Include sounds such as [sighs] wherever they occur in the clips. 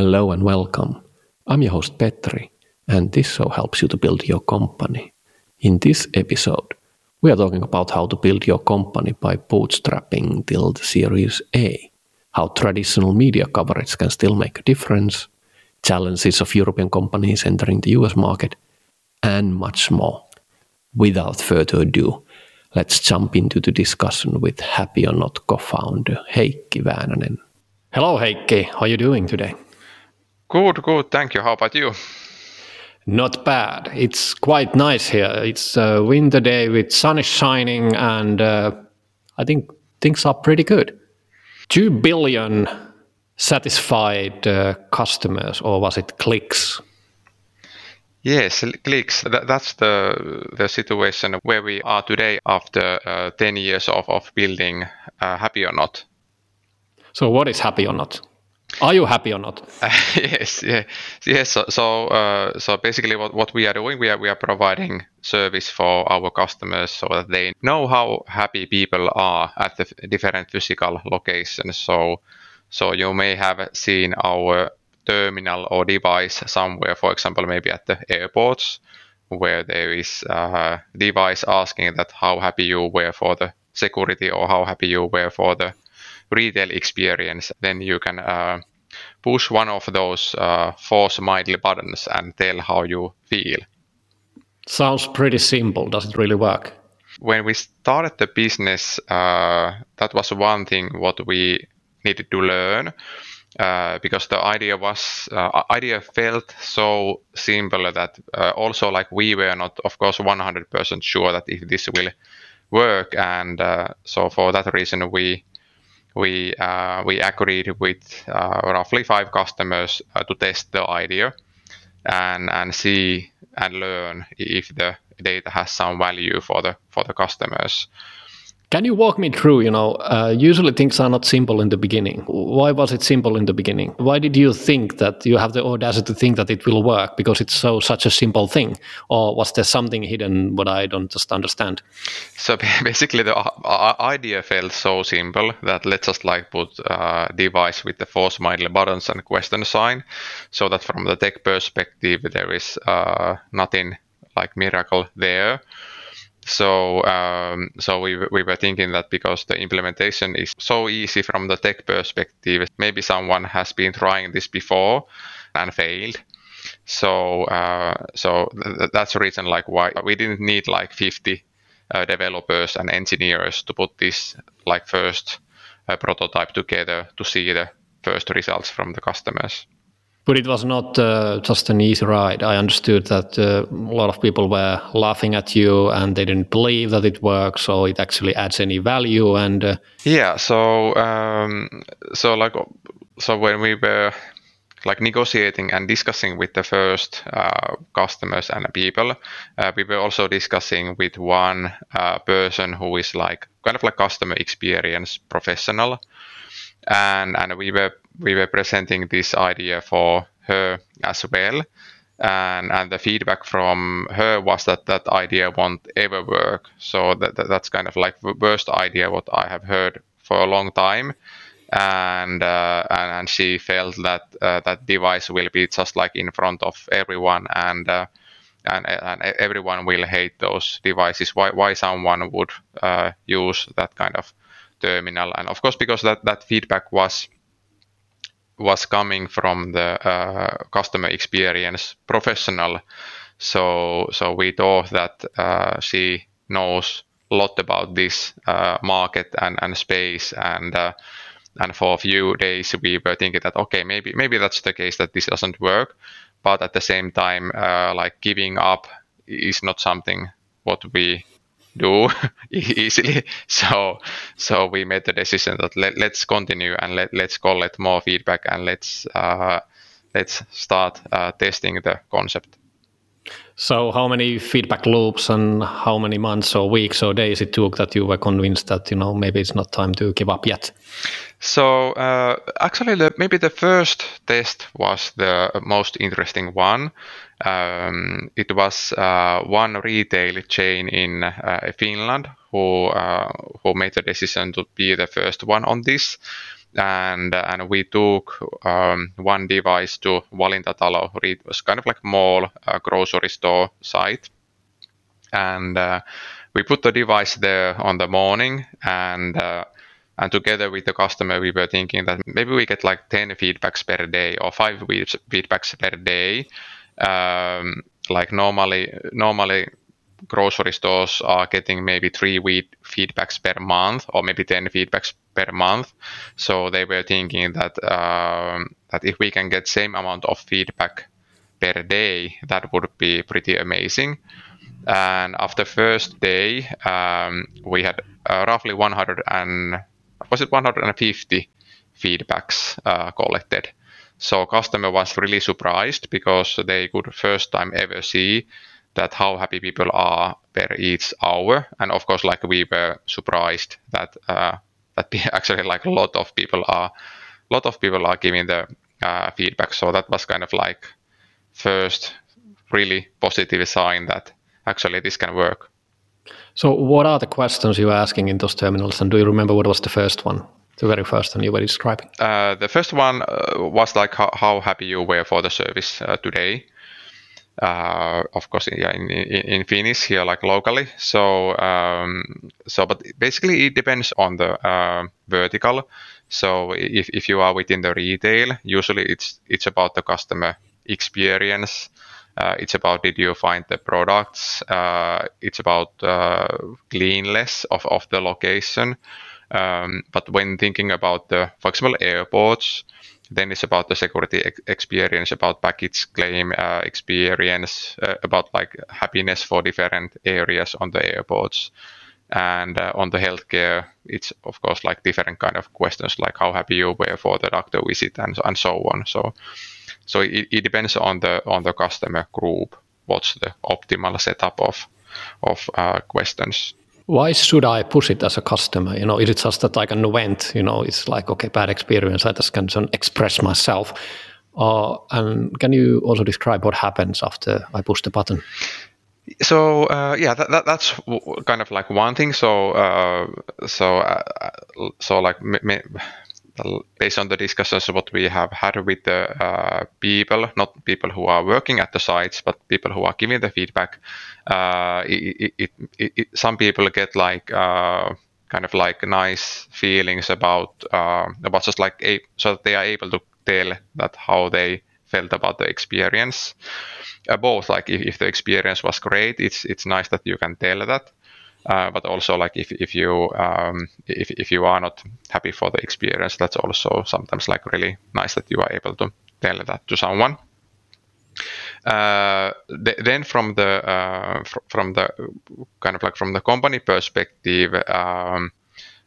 Hello and welcome. I'm your host Petri, and this show helps you to build your company. In this episode, we are talking about how to build your company by bootstrapping till the Series A, how traditional media coverage can still make a difference, challenges of European companies entering the US market, and much more. Without further ado, let's jump into the discussion with Happy or Not co-founder Heikki Väänänen. Hello Heikki, how are you doing today? Good, good. Thank you. How about you? Not bad. It's quite nice here. It's a winter day with sun is shining, and uh, I think things are pretty good. Two billion satisfied uh, customers, or was it clicks? Yes, clicks. That's the the situation where we are today after uh, ten years of of building uh, Happy or Not. So, what is Happy or Not? Are you happy or not? Uh, [laughs] yes, yeah, yes. So, so, uh, so basically, what, what we are doing, we are we are providing service for our customers so that they know how happy people are at the different physical locations. So, so you may have seen our terminal or device somewhere, for example, maybe at the airports, where there is a device asking that how happy you were for the security or how happy you were for the retail experience, then you can uh, push one of those uh, four smiley buttons and tell how you feel. Sounds pretty simple. Does it really work? When we started the business, uh, that was one thing what we needed to learn. Uh, because the idea was uh, idea felt so simple that uh, also like we were not of course 100% sure that if this will work and uh, so for that reason we we uh, we agreed with uh, roughly five customers uh, to test the idea and and see and learn if the data has some value for the for the customers. Can you walk me through? You know, uh, usually things are not simple in the beginning. Why was it simple in the beginning? Why did you think that you have the audacity to think that it will work because it's so such a simple thing, or was there something hidden what I don't just understand? So [laughs] basically, the idea felt so simple that let's just like put a device with the four smiley buttons and question sign, so that from the tech perspective there is uh, nothing like miracle there so um, so we, we were thinking that because the implementation is so easy from the tech perspective, maybe someone has been trying this before and failed. So uh, so th- that's the reason like why we didn't need like 50 uh, developers and engineers to put this like first uh, prototype together to see the first results from the customers. But it was not uh, just an easy ride. I understood that uh, a lot of people were laughing at you and they didn't believe that it works, or it actually adds any value. And uh... yeah, so um, so like so when we were like negotiating and discussing with the first uh, customers and people, uh, we were also discussing with one uh, person who is like kind of like customer experience professional and and we were we were presenting this idea for her as well. And and the feedback from her was that that idea won't ever work. So that, that that's kind of like the worst idea what i have heard for a long time. And uh, and, and she felt that uh, that device will be just like in front of everyone and uh, and, and everyone will hate those devices. Why why someone would uh, use that kind of terminal. And of course, because that, that feedback was was coming from the uh, customer experience professional, so so we thought that uh, she knows a lot about this uh, market and, and space. And and for a few days we were thinking that okay maybe maybe that's the case that this doesn't work. But at the same time like giving up is not something what we do [laughs] easily. So so we made the decision that let, let's continue and let, let's collect more feedback and let's uh, let's start uh, testing the concept. So how many feedback loops and how many months or weeks or days it took that you were convinced that you know maybe it's not time to give up yet? So uh, actually, the, maybe the first test was the most interesting one. Um, it was uh, one retail chain in uh, Finland who uh, who made the decision to be the first one on this, and and we took um, one device to Valintatalo. It was kind of like mall uh, grocery store site, and uh, we put the device there on the morning and. Uh, and together with the customer, we were thinking that maybe we get like 10 feedbacks per day or five feedbacks per day. Um, like normally, normally grocery stores are getting maybe three week feedbacks per month or maybe 10 feedbacks per month. So they were thinking that um, that if we can get same amount of feedback per day that would be pretty amazing. And after first day um, we had uh, roughly 100 and was it 150 feedbacks uh, collected. So customer was really surprised because they could first time ever see that how happy people are per each hour. And of course, like we were surprised that uh, that [laughs] actually like a lot of people are a lot of people are giving the uh, feedback. So that was kind of like first really positive sign that actually this can work. So what are the questions you were asking in those terminals, and do you remember what was the first one? The very first one you were describing. Uh, the first one uh, was like how, how, happy you were for the service uh, today uh, of course yeah, in, in, in Finnish here like locally. So um, so but basically it depends on the uh, vertical. So if, if you are within the retail usually it's it's about the customer experience. Uh, it's about did you find the products? Uh, it's about uh, cleanliness of, of the location. Um, but when thinking about the for example airports then it's about the security ex- experience, about package claim uh, experience, uh, about like happiness for different areas on the airports. And uh, on the healthcare, it's of course like different kind of questions, like how happy you were for the doctor visit and and so on. So, so it, it depends on the on the customer group. What's the optimal setup of of uh, questions? Why should I push it as a customer? You know, is it just that I can vent? You know, it's like okay, bad experience. I just can express myself. Uh, and can you also describe what happens after I push the button? So uh, yeah, that, that, that's kind of like one thing. So uh, so uh, so like based on the discussions what we have had with the uh, people, not people who are working at the sites, but people who are giving the feedback, uh, it, it, it, some people get like uh, kind of like nice feelings about uh, about just like a, so that they are able to tell that how they felt about the experience. Uh, both like if, if the experience was great, it's it's nice that you can tell that. Uh, but also like if, if you um, if, if you are not happy for the experience that's also sometimes like really nice that you are able to tell that to someone. Uh, th- then from the uh, fr- from the kind of like from the company perspective um,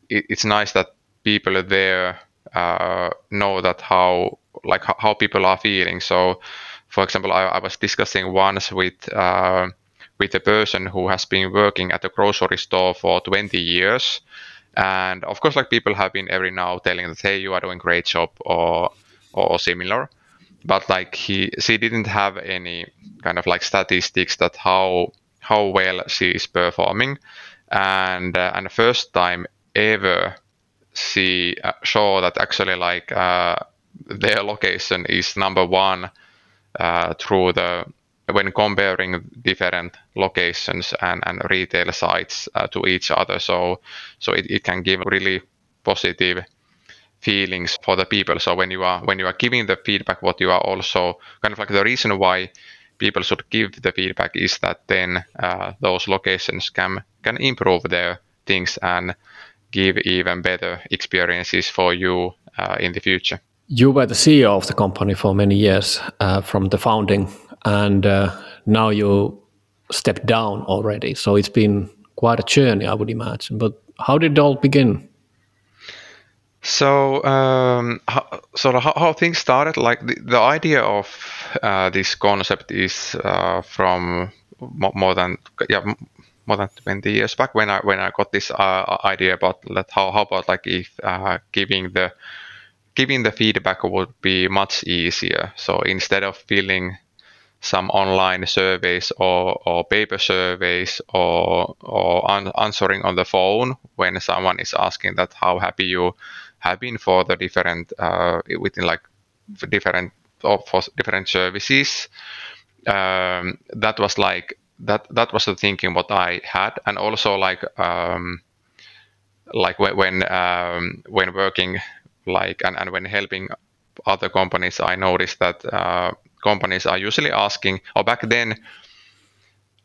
it, it's nice that people there uh, know that how like how, people are feeling. So for example I, I was discussing once with uh, with a person who has been working at a grocery store for 20 years. And of course, like people have been every now telling that, hey, you are doing great job or or similar. But like he, she didn't have any kind of like statistics that how how well she is performing. And uh, and the first time ever, she uh, saw that actually like uh, their location is number one uh, through the when comparing different locations and, and retail sites uh, to each other. So, so it, it can give really positive feelings for the people. So when you are when you are giving the feedback, what you are also kind of like the reason why people should give the feedback is that then uh, those locations can can improve their things and give even better experiences for you uh, in the future. You were the CEO of the company for many years, uh, from the founding and uh, now you stepped down already. So it's been quite a journey, I would imagine. But how did it all begin? So, um, how, sort of how, how, things started, like the, the idea of uh, this concept is uh, from more than yeah more than 20 years back when I when I got this uh, idea about that how, how about like if uh, giving the giving the feedback would be much easier. So instead of filling some online surveys or, or paper surveys or, or answering on the phone when someone is asking that how happy you have been for the different uh, within like different or for different services. Um, that was like that that was the thinking what I had, and also like um, like when when, um, when working like and, and when helping other companies, I noticed that uh, companies are usually asking, or back then,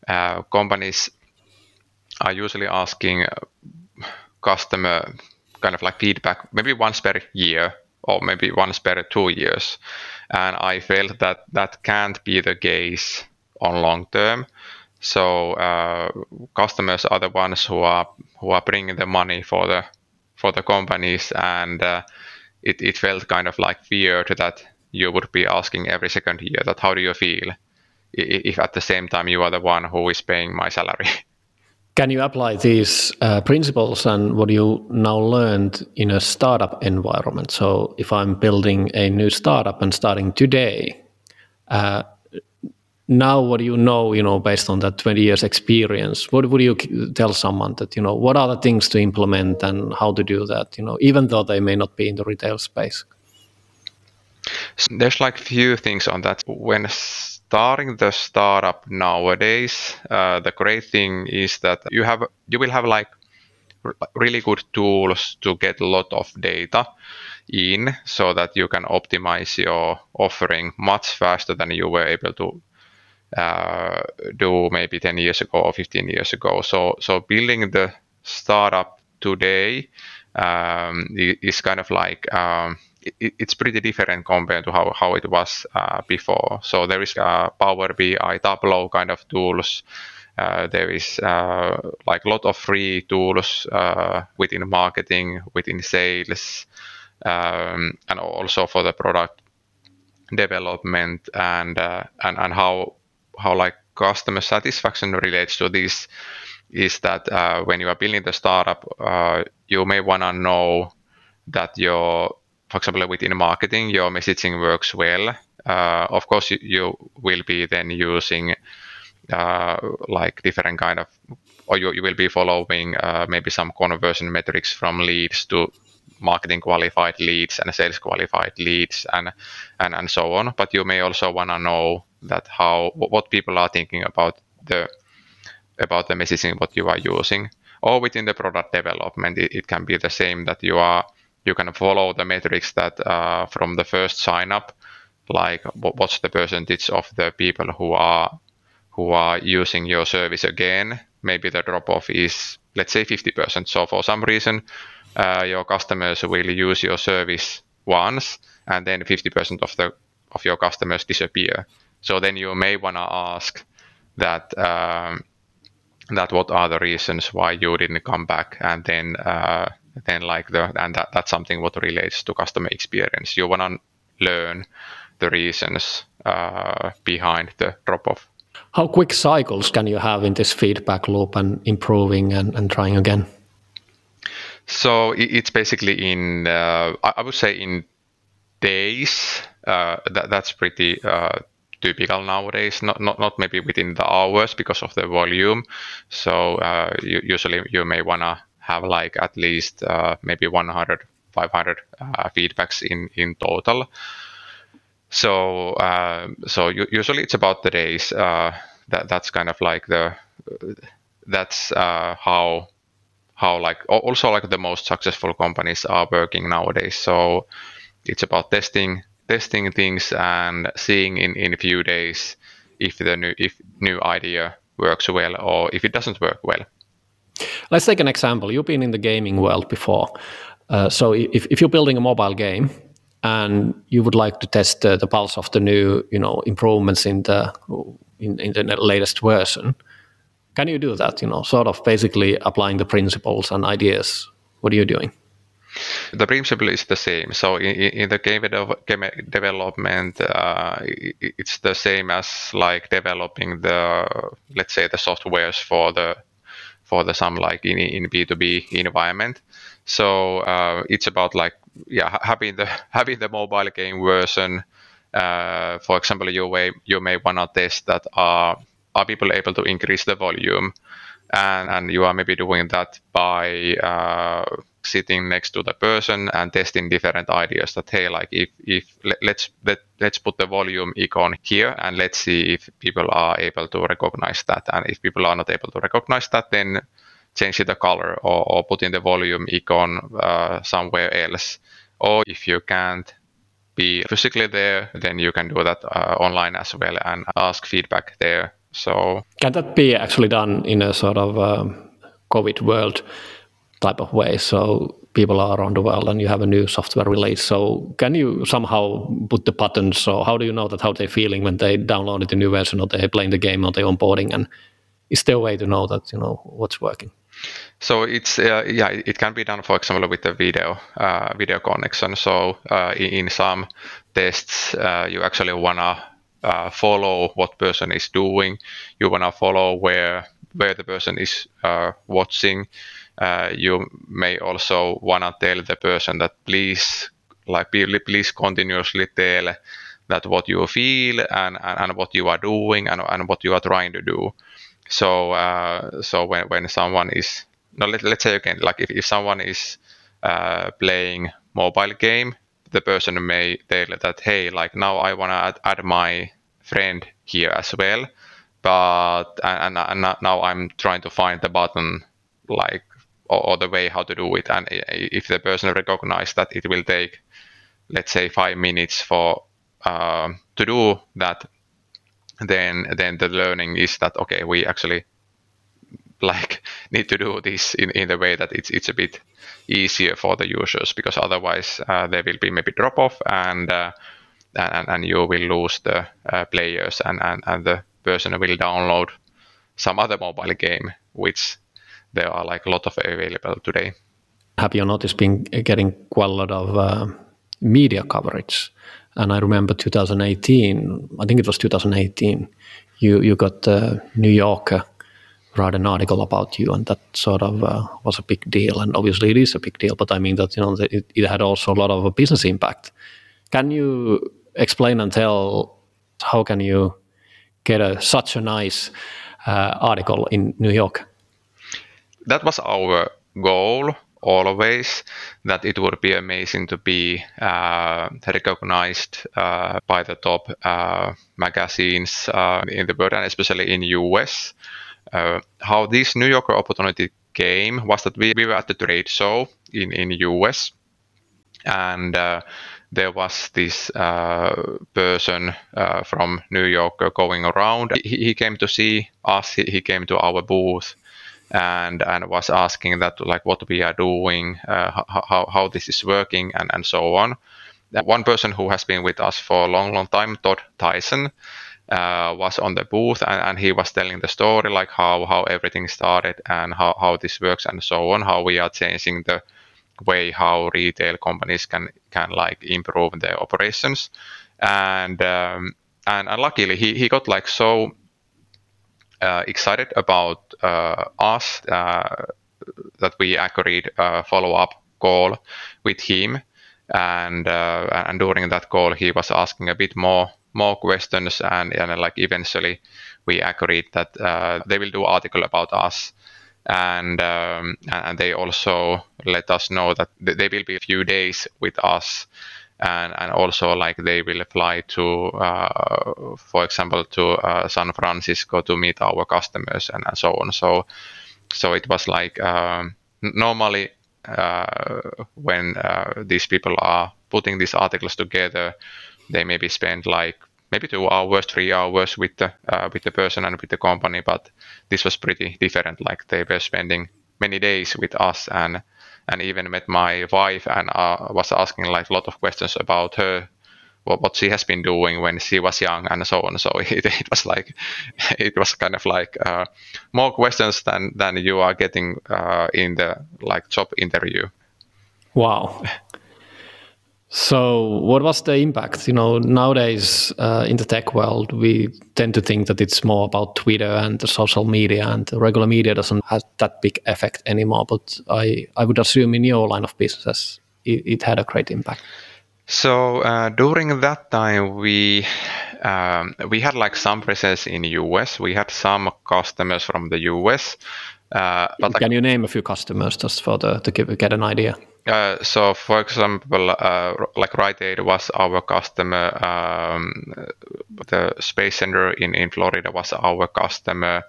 uh, companies are usually asking uh, customer kind of like feedback maybe once per year or maybe once per two years. And I felt that that can't be the case on long term. So uh, customers are the ones who are who are bringing the money for the for the companies, and uh, it it felt kind of like weird that you would be asking every second year that how do you feel if at the same time you are the one who is paying my salary. [laughs] Can you apply these uh, principles and what you now learned in a startup environment? So, if I'm building a new startup and starting today, uh, now what do you know you know based on that 20 years experience what would you tell someone that you know what are the things to implement and how to do that you know even though they may not be in the retail space there's like few things on that when starting the startup nowadays uh, the great thing is that you have you will have like really good tools to get a lot of data in so that you can optimize your offering much faster than you were able to uh, do maybe 10 years ago or 15 years ago. So, so building the startup today um, is kind of like um, it, it's pretty different compared to how, how it was uh, before. So there is uh, Power BI, Tableau kind of tools. Uh, there is uh, like a lot of free tools uh, within marketing, within sales, um, and also for the product development and and and how how like customer satisfaction relates to this is that uh, when you are building the startup, uh, you may want to know that your, for example, within marketing, your messaging works well. Uh, of course, you, you, will be then using uh, like different kind of, or you, you will be following uh, maybe some conversion metrics from leads to marketing qualified leads and sales qualified leads and and, and so on. But you may also want to know that how what people are thinking about the about the messaging what you are using or within the product development it, it can be the same that you are you can follow the metrics that uh, from the first sign up like what's the percentage of the people who are who are using your service again. Maybe the drop off is let's say 50% so for some reason uh, your customers will use your service once and then 50% of the of your customers disappear. So then you may want to ask that um, that what are the reasons why you didn't come back, and then uh, then like the and that, that's something what relates to customer experience. You want to learn the reasons uh, behind the drop off. How quick cycles can you have in this feedback loop and improving and, and trying again? So it's basically in uh, I would say in days. Uh, that, that's pretty uh, typical nowadays. Not not not maybe within the hours because of the volume. So uh, you, usually you may wanna have like at least uh, maybe 100, 500 uh, feedbacks in in total. So uh, so usually it's about the days. Uh, that that's kind of like the that's uh, how how like also like the most successful companies are working nowadays. So it's about testing testing things and seeing in in a few days if the new if new idea works well or if it doesn't work well. Let's take an example. You've been in the gaming world before. Uh, so if, if you're building a mobile game and you would like to test uh, the pulse of the new you know improvements in the in, in the latest version can you do that you know sort of basically applying the principles and ideas what are you doing the principle is the same. So in, in the game, development, uh, it's the same as like developing the let's say the softwares for the for the some like in in B2B environment. So uh, it's about like yeah having the [laughs] having the mobile game version. Uh, for example, you may you may wanna test that are are people able to increase the volume, and and you are maybe doing that by uh, sitting next to the person and testing different ideas that hey like if if let's let, let's put the volume icon here and let's see if people are able to recognize that. And if people are not able to recognize that then change the color or, or put in the volume icon uh, somewhere else. Or if you can't be physically there then you can do that uh, online as well and ask feedback there so can that be actually done in a sort of um COVID world type of way. So people are around the world and you have a new software release. So can you somehow put the buttons? So how do you know that how they're feeling when they downloaded the new version or they're playing the game or they're onboarding? And is there a way to know that you know what's working? So it's uh, yeah, it can be done, for example, with the video uh, video connection. So uh, in some tests, uh, you actually wanna uh, follow what person is doing. You wanna follow where where the person is uh, watching. Uh, you may also wanna tell the person that please, like, please continuously tell that what you feel and, and, and what you are doing and, and what you are trying to do. So uh, so when, when someone is no let, let's say again like if, if someone is uh, playing mobile game, the person may tell that hey like now I wanna add, add my friend here as well but and, and now I'm trying to find the button like or, or, the way how to do it. And if the person recognizes that it will take, let's say, five minutes for uh, to do that, then then the learning is that okay, we actually like [laughs] need to do this in, in the way that it's it's a bit easier for the users because otherwise uh, there will be maybe drop off and, uh, and and you will lose the uh, players and, and and the person will download some other mobile game, which there are like a lot of available today. Have you noticed been getting quite a lot of uh, media coverage? And I remember 2018, I think it was 2018, you, you got the New Yorker write an article about you, and that sort of uh, was a big deal. And obviously, it is a big deal, but I mean that you know it, it had also a lot of a business impact. Can you explain and tell how can you get a, such a nice uh, article in New York? That was our goal always that it would be amazing to be uh, recognized uh, by the top uh, magazines uh, in the world and especially in US. Uh, how this New Yorker opportunity came was that we, we were at the trade show in in US and uh, there was this uh, person uh, from New York going around. He, he, came to see us. He, he, came to our booth and and was asking that like what we are doing, uh, how how this is working, and and so on. One person who has been with us for a long long time, Todd Tyson. Uh, was on the booth and, and, he was telling the story like how how everything started and how, how this works and so on how we are changing the way how retail companies can can like improve their operations. And um, and, and luckily he, he got like so uh, excited about uh, us uh, that we agreed a follow-up call with him. And uh, and during that call he was asking a bit more more questions and, and like eventually we agreed that uh, they will do article about us. And um, and they also let us know that they will be a few days with us. And and also like they will fly to uh, for example to uh, San Francisco to meet our customers and, and so on. So so it was like um, normally uh, when uh, these people are putting these articles together they maybe spend like maybe two hours, three hours with the uh, with the person and with the company. But this was pretty different. Like they were spending many days with us, and and even met my wife, and uh, was asking like a lot of questions about her, what, what she has been doing when she was young, and so on. So [laughs] it, it was like [laughs] it was kind of like uh, more questions than than you are getting uh, in the like job interview. Wow. [laughs] So, what was the impact? You know, nowadays uh, in the tech world, we tend to think that it's more about Twitter and the social media, and the regular media doesn't have that big effect anymore. But I, I would assume in your line of business, it, it had a great impact. So uh, during that time, we um, we had like some presence in the US. We had some customers from the US, Uh, but Can like, you name a few customers just for the to give, get an idea? Uh, so, for example, uh, like Rite Aid was our customer. Um, the Space Center in, in Florida was our customer.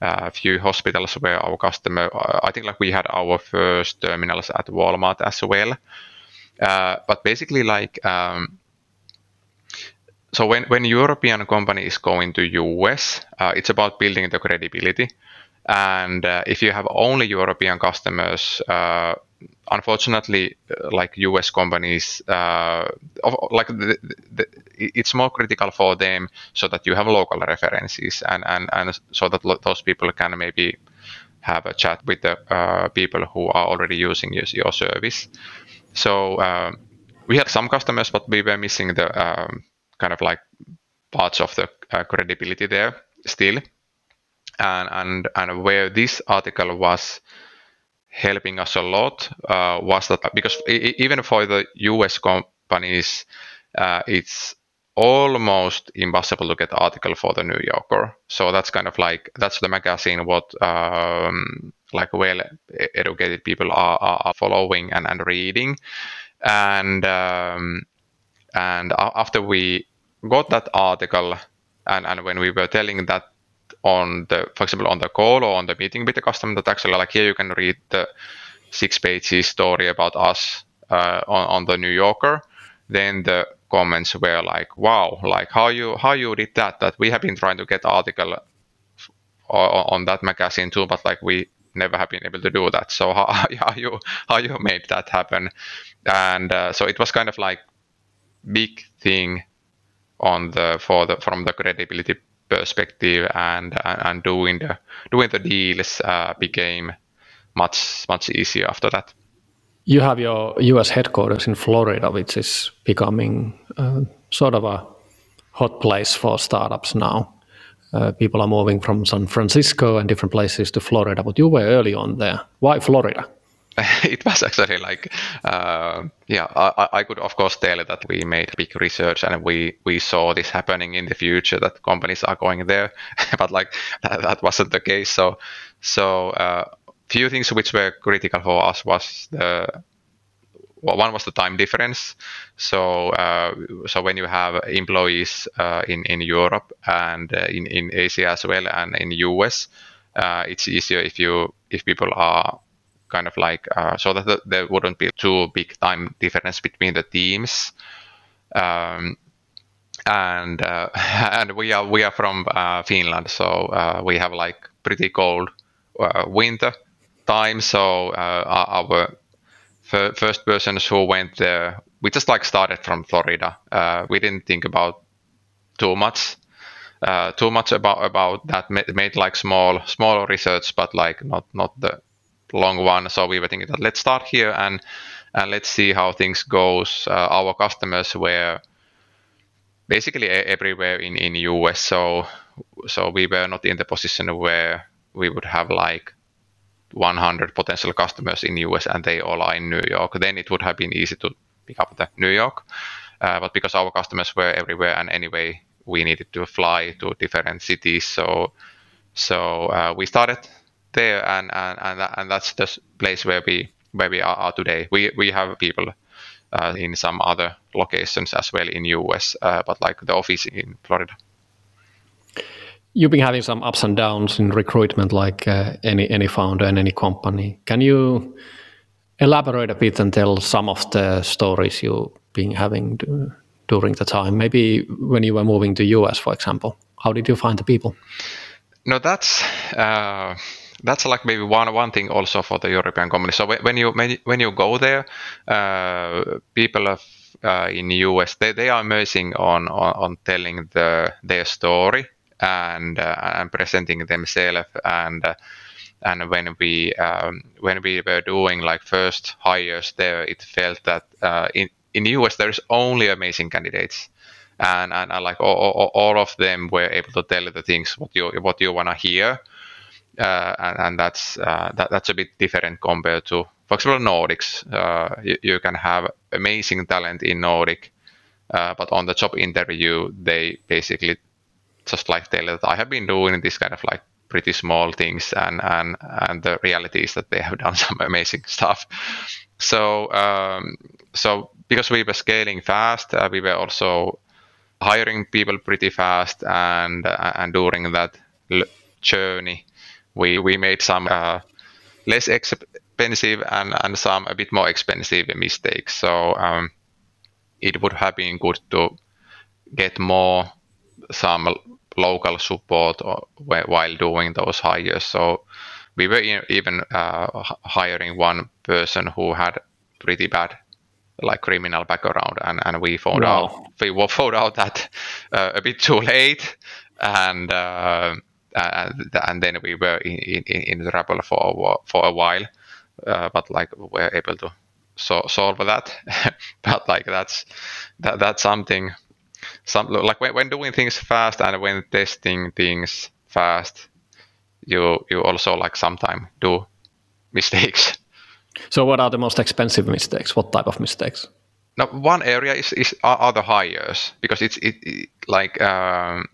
A few hospitals were our customer. I think like we had our first terminals at Walmart as well. but basically, like um, so when when European company is going to US, uh, it's about building the credibility. And uh, if you have only European customers, uh, unfortunately, uh, like US companies, uh, like the, the, it's more critical for them so that you have local references and, and, and so that those people can maybe have a chat with the uh, people who are already using your, service. So we had some customers, but we were missing the um, kind of like parts of the uh, credibility there still. And, and, and where this article was helping us a lot uh, was that because even for the US companies, uh, it's almost impossible to get the article for the New Yorker. So that's kind of like that's the magazine what um, like well educated people are, are, following and, and reading, and um, and after we got that article, and, and when we were telling that on the, for example, on the call or on the meeting with the customer, that actually like here you can read the six pages story about us uh, on, on the New Yorker. Then the comments were like, "Wow, like how you how you did that? That we have been trying to get article on that magazine too, but like we never have been able to do that. So how, [laughs] how you how you made that happen? And uh, so it was kind of like big thing on the for the from the credibility perspective and and, doing the doing the deals uh, became much much easier after that. You have your U.S. headquarters in Florida, which is becoming uh, sort of a hot place for startups now. Uh, people are moving from San Francisco and different places to Florida, but you were early on there. Why Florida? [laughs] it was actually like uh, yeah I, I, could of course tell that we made big research and we we saw this happening in the future that companies are going there [laughs] but like that, that, wasn't the case. So so uh, few things which were critical for us was the one was the time difference. So uh, so when you have employees uh, in in Europe and uh, in in Asia as well and in US uh, it's easier if you if people are kind of like uh, so that there wouldn't be too big time difference between the teams. Um, and uh, [laughs] and we are we are from uh, Finland, so uh, we have like pretty cold uh, winter time. So uh, our f- first persons who went there, we just like started from Florida. we didn't think about too much too much about about that. Made, made like small small research, but like not not the long one. So we were thinking that let's start here and and let's see how things goes. Uh, our customers were basically everywhere in in US. So so we were not in the position where we would have like 100 potential customers in US and they all are in New York. Then it would have been easy to pick up the New York. Uh, but because our customers were everywhere and anyway we needed to fly to different cities, so so uh, we started there, and and and, and that's the place where we where we are, today. We we have people uh, in some other locations as well in the US, uh, but like the office in Florida. You've been having some ups and downs in recruitment, like uh, any any founder and any company. Can you elaborate a bit and tell some of the stories you've been having to, during the time? Maybe when you were moving to US, for example. How did you find the people? No, that's uh, that's like maybe one one thing also for the European company. So when you when you go there, uh, people of, uh, in the US they, they are amazing on, on, on telling the their story and uh, and presenting themselves and uh, and when we um, when we were doing like first hires there, it felt that uh, in in the US there's only amazing candidates. And, and, and like all, all, all of them were able to tell the things what you what you want to hear, and, and, that's uh, that, that's a bit different compared to, for example, Nordics. Uh, you, you, can have amazing talent in Nordic, but on the job interview, they basically just like tell that I have been doing this kind of like pretty small things, and and and the reality is that they have [laughs] done some amazing stuff. So um, so because we were scaling fast, uh, we were also hiring people pretty fast, and uh, and during that journey, we we made some uh, less expensive and and some a bit more expensive mistakes. So um, it would have been good to get more some local support while doing those hires. So we were even uh, hiring one person who had pretty bad like criminal background and, and we found wow. out we found out that uh, a bit too late and uh, and, and then we were in, in, in trouble for a, for a while uh, but like we were able to so solve that. [laughs] But like that's that, that's something some like when, when doing things fast and when testing things fast you you also like sometimes do mistakes. [laughs] So what are the most expensive mistakes? What type of mistakes? Now one area is, is are the hires because it's it, it like um,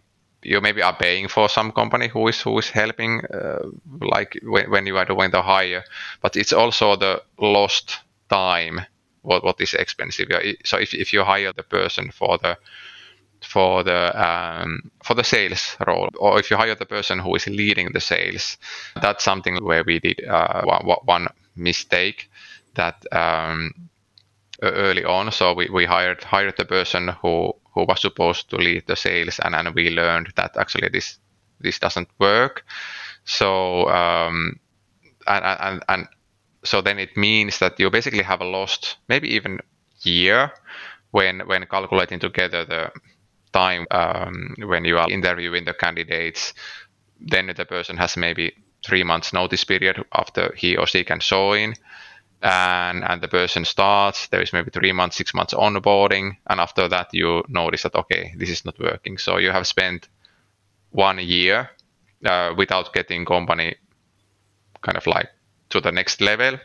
you maybe are paying for some company who is who is helping uh, like when, when you are doing the hire but it's also the lost time what, what is expensive so if, if you hire the person for the for the um, for the sales role, or if you hire the person who is leading the sales, that's something where we did uh, one, one, mistake that um, early on. So we, we hired hired the person who who was supposed to lead the sales, and and we learned that actually this this doesn't work. So um, and, and and so then it means that you basically have a lost maybe even year when when calculating together the time um, when you are interviewing the candidates, then the person has maybe three months notice period after he or she can join. And, and the person starts, there is maybe three months, six months onboarding. And after that, you notice that, okay, this is not working. So you have spent one year uh, without getting company kind of like to the next level.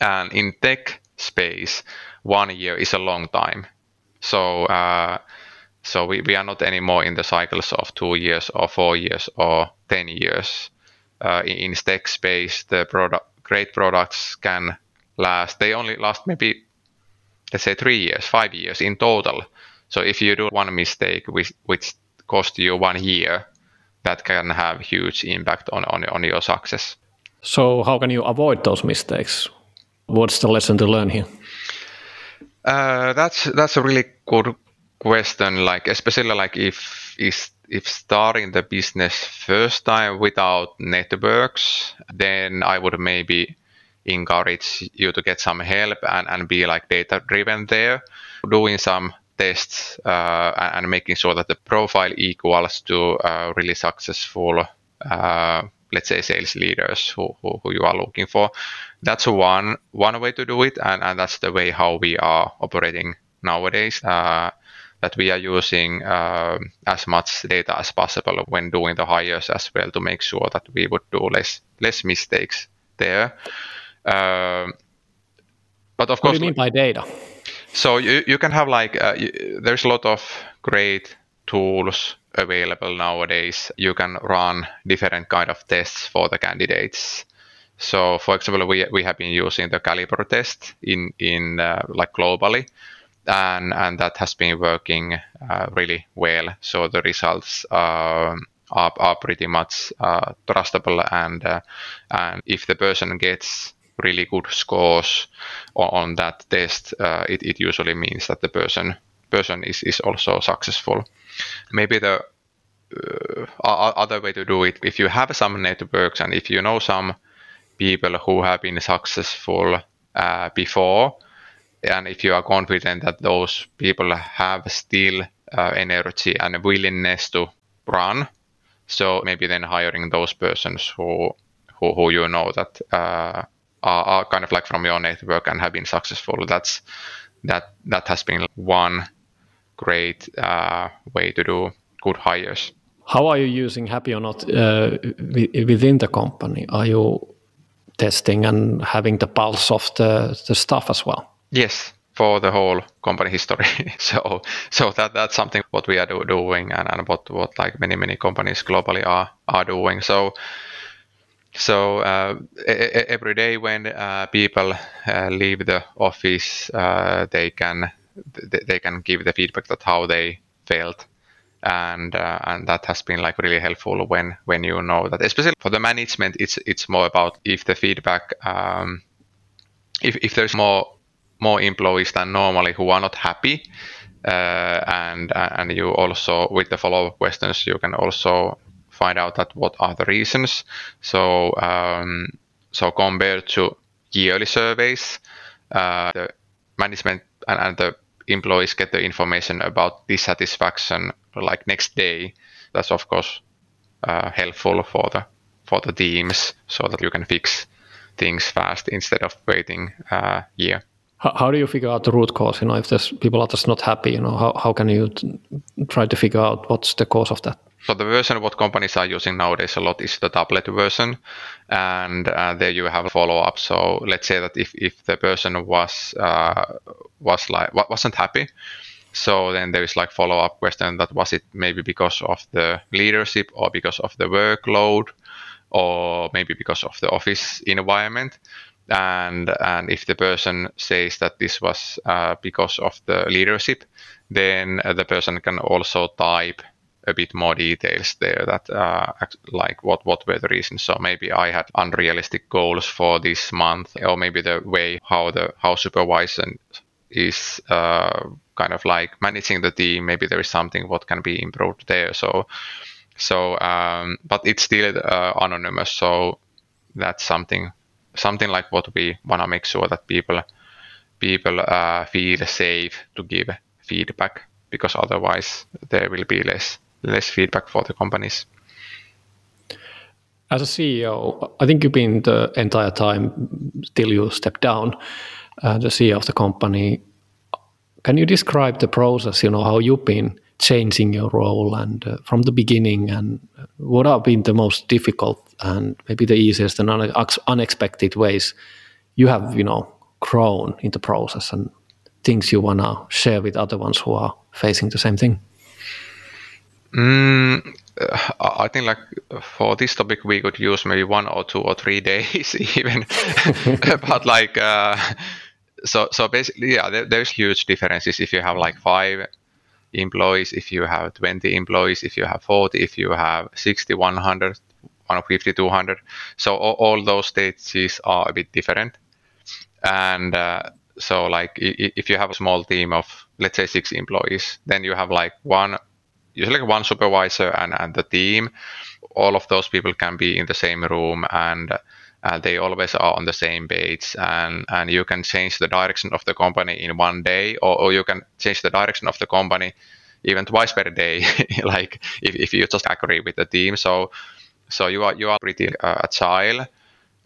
And in tech space, one year is a long time. So uh, so we, we are not anymore in the cycles of two years or four years or 10 years. Uh, in, in tech space, the product, great products can last, they only last maybe, let's say three years, five years in total. So if you do one mistake which, which cost you one year, that can have huge impact on, on, on your success. So how can you avoid those mistakes? What's the lesson to learn here? Uh, that's that's a really good question like especially like if if if starting the business first time without networks then i would maybe encourage you to get some help and, and be like data driven there. Doing some tests uh, and making sure that the profile equals to uh, really successful uh, let's say sales leaders who, who, who, you are looking for. That's one one way to do it and, and that's the way how we are operating nowadays. Uh, that we are using uh, as much data as possible when doing the hires as well to make sure that we would do less less mistakes there. Uh, but of what course, what do you mean by data? So you, you can have like uh, you, there's a lot of great tools available nowadays. You can run different kind of tests for the candidates. So, for example, we we have been using the Caliper test in in uh, like globally and and that has been working uh, really well. So the results uh, are, are pretty much uh, trustable, and uh, and if the person gets really good scores on, that test, uh, it, it usually means that the person person is, is also successful. Maybe the uh, other way to do it, if you have some networks and if you know some people who have been successful before, and if you are confident that those people have still uh, energy and willingness to run so maybe then hiring those persons who who, who you know that uh, are, are, kind of like from your network and have been successful that's that that has been one great uh, way to do good hires. How are you using happy or not uh, within the company? Are you testing and having the pulse of the, the staff as well Yes, for the whole company history. [laughs] so so that that's something what we are do, doing and, and what what like many many companies globally are are doing. So so uh, every day when uh, people uh, leave the office, uh, they can they can give the feedback that how they felt and uh, and that has been like really helpful when when you know that especially for the management it's it's more about if the feedback um, if, if there's more more employees than normally who are not happy. Uh, and and you also with the follow-up questions you can also find out that what are the reasons. So um, so compared to yearly surveys uh, the management and, and the employees get the information about dissatisfaction like next day. That's of course uh, helpful for the for the teams so that you can fix things fast instead of waiting a uh, year how, how do you figure out the root cause you know if there's people are just not happy you know how, how can you t- try to figure out what's the cause of that so the version what companies are using nowadays a lot is the tablet version, and uh, there you have a follow up. So let's say that if, if the person was uh, was like wasn't happy, so then there is like follow up question that was it maybe because of the leadership or because of the workload or maybe because of the office environment. And and if the person says that this was uh, because of the leadership, then the person can also type a bit more details there that uh, like what what were the reasons. So maybe i had unrealistic goals for this month or maybe the way how the how supervision is uh, kind of like managing the team maybe there is something what can be improved there. So so um, but it's still uh, anonymous. So that's something something like what we want to make sure that people people uh, feel safe to give feedback because otherwise there will be less less feedback for the companies. As a CEO, I think you've been the entire time till you stepped down, uh, the CEO of the company. Can you describe the process? You know how you've been changing your role and uh, from the beginning, and what have been the most difficult and maybe the easiest and unexpected ways you have, you know, grown in the process and things you wanna share with other ones who are facing the same thing. Mm, I think like for this topic we could use maybe one or two or three [laughs] days even, [laughs] but like uh, so so basically yeah there, there's huge differences if you have like five employees, if you have 20 employees, if you have 40, if you have 60, 100, 150, 200. So all, all those stages are a bit different. And uh, so like if you have a small team of let's say six employees, then you have like one usually one supervisor and, and the team. All of those people can be in the same room and uh, they always are on the same page and, and you can change the direction of the company in one day or, or you can change the direction of the company even twice per day [laughs] like if, if you just agree with the team so so you are you are pretty uh, agile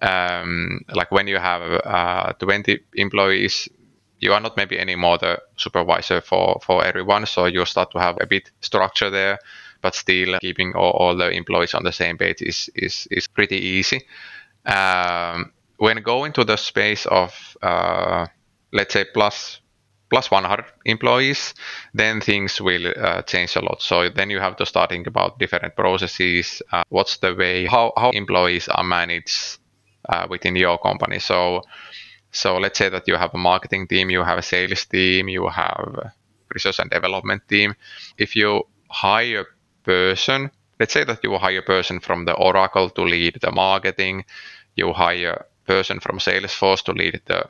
um, like when you have uh, 20 employees you are not maybe anymore the supervisor for, for everyone. So you start to have a bit structure there, but still keeping all, all the employees on the same page is, is, is pretty easy. Um, when going to the space of, uh, let's say, plus plus 100 employees, then things will uh, change a lot. So then you have to start thinking about different processes. Uh, what's the way how, how employees are managed uh, within your company? So so let's say that you have a marketing team, you have a sales team, you have research and development team. If you hire a person, let's say that you hire a person from the Oracle to lead the marketing, you hire a person from Salesforce to lead the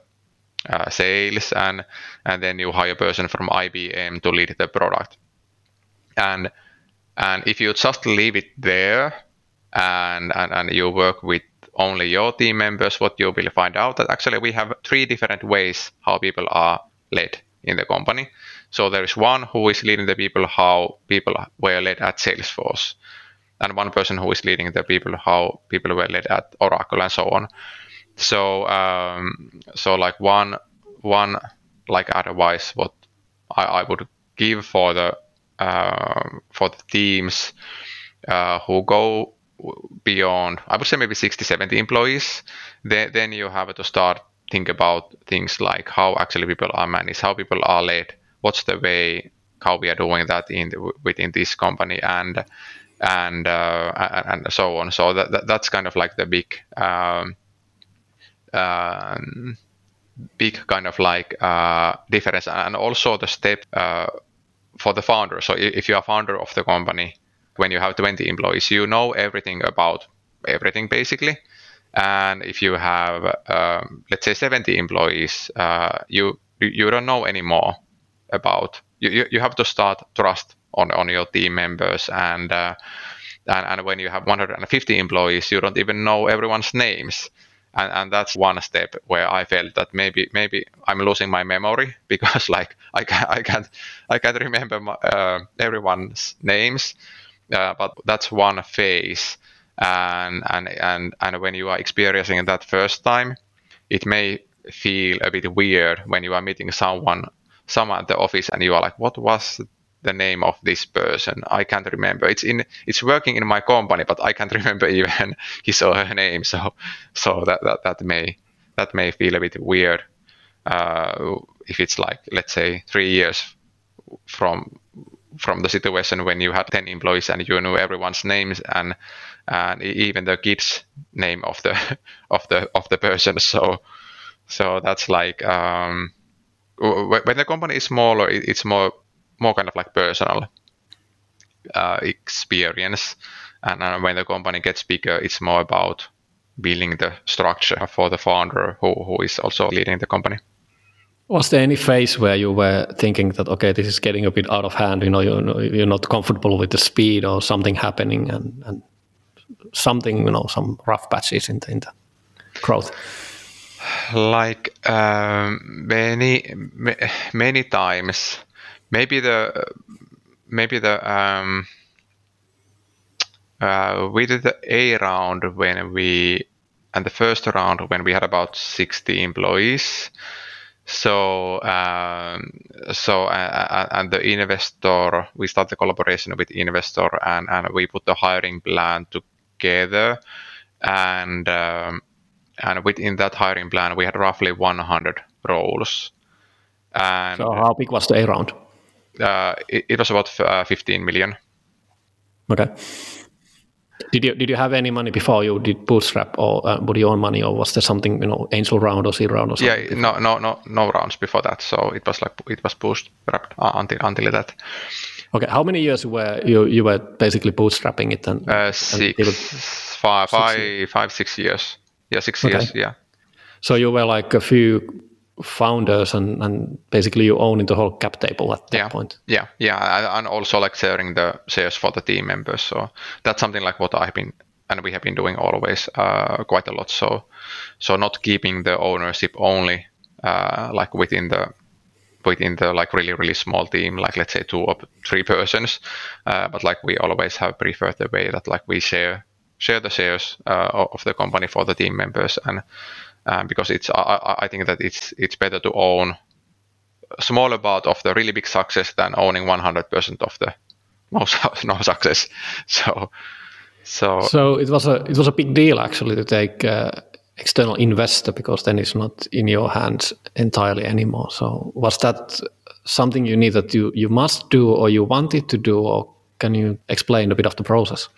uh, sales, and and then you hire a person from IBM to lead the product. And and if you just leave it there, and and, and you work with only your team members, what you will find out that actually we have three different ways how people are led in the company. So there is one who is leading the people how people were led at Salesforce, and one person who is leading the people how people were led at Oracle and so on. So um, so like one one like advice what I, I would give for the uh, for the teams uh, who go beyond, I would say maybe 60, 70 employees, then, then you have to start think about things like how actually people are managed, how people are led, what's the way how we are doing that in within this company, and and uh, and so on. So that, that, that's kind of like the big um, um, big kind of like uh, difference, and also the step uh, for the founder. So if you are founder of the company, when you have 20 employees, you know everything about everything basically. And if you have, um, let's say, 70 employees, uh, you you don't know anymore about. You, you have to start trust on, on your team members and, uh, and and when you have 150 employees, you don't even know everyone's names. And, and that's one step where I felt that maybe maybe I'm losing my memory [laughs] because like I can I can't I can't remember my, uh, everyone's names, uh, but that's one phase and and and and when you are experiencing that first time it may feel a bit weird when you are meeting someone someone at the office and you are like what was the name of this person? I can't remember. It's in it's working in my company but i can't [laughs] remember even his or her name. So so that that, that may that may feel a bit weird uh, if it's like let's say three years from from the situation when you had 10 employees and you knew everyone's names and and even the kid's name of the [laughs] of the of the person. So so that's like um, when the company is smaller it's more more kind of like personal uh, experience and when the company gets bigger it's more about building the structure for the founder who, who is also leading the company was there any phase where you were thinking that okay, this is getting a bit out of hand? You know, you're, you're not comfortable with the speed or something happening, and, and something you know, some rough patches in the, in the growth. Like um, many many times, maybe the maybe the um, uh, we did the A round when we and the first round when we had about 60 employees. So um, so uh, and the investor, we start the collaboration with investor, and and we put the hiring plan together, and um, and within that hiring plan, we had roughly 100 roles. And so how big was the A round? Uh, it, it, was about uh, 15 million. Okay. Did you did you have any money before you did bootstrap or uh, your own money or was there something you know angel round or seed round or something? Yeah, no no no no rounds before that. So it was like it was bootstrapped uh, until until that. Okay, how many years were you you were basically bootstrapping it and, uh, six, and five, five, six five, six years. Yeah, six okay. years. Yeah. So you were like a few founders and, and basically you owning the whole cap table at that yeah. point. Yeah, yeah, and also like sharing the shares for the team members. So that's something like what I've been and we have been doing always uh, quite a lot. So so not keeping the ownership only uh, like within the within the like really really small team, like let's say two or three persons, uh, but like we always have preferred the way that like we share share the shares uh, of the company for the team members and um, because it's I, I, think that it's it's better to own a smaller part of the really big success than owning 100% of the [laughs] no, no success. So so so it was a it was a big deal actually to take uh, external investor because then it's not in your hands entirely anymore. So was that something you need that you you must do or you wanted to do or can you explain a bit of the process?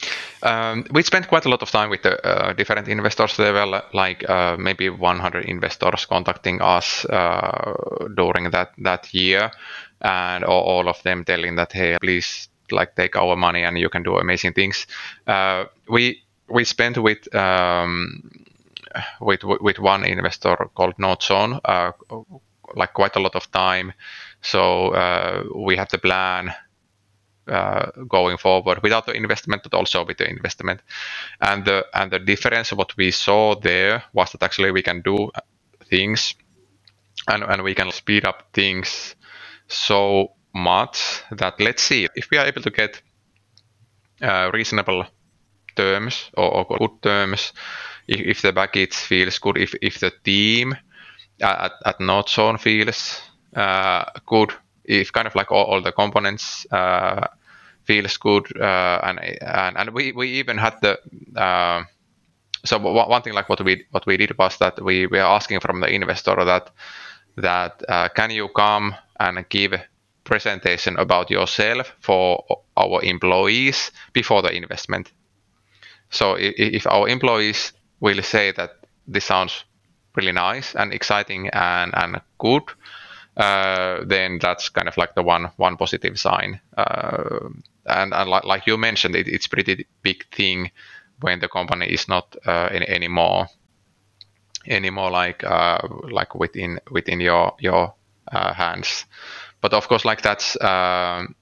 Um, we spent quite a lot of time with the uh, different investors. There were like uh, maybe 100 investors contacting us uh, during that that year, and all, of them telling that, "Hey, please, like, take our money and you can do amazing things." Uh, we we spent with um, with with one investor called Northzone, uh, like quite a lot of time. So uh, we have the plan going forward without the investment, but also with the investment. And the and the difference what we saw there was that actually we can do things, and and we can speed up things so much that let's see if we are able to get uh, reasonable terms or, or, good terms, if, if the package feels good, if if the team at at Northzone feels uh, good if kind of like all, all the components uh, feels good, uh, and, and and we we even had the uh, so one thing like what we what we did was that we were asking from the investor that that uh, can you come and give presentation about yourself for our employees before the investment. So if, our employees will say that this sounds really nice and exciting and, and good, then that's kind of like the one one positive sign. Uh, and, and like, like, you mentioned, it, it's pretty big thing when the company is not uh, any, anymore anymore like uh, like within within your your uh, hands. But of course, like that's um,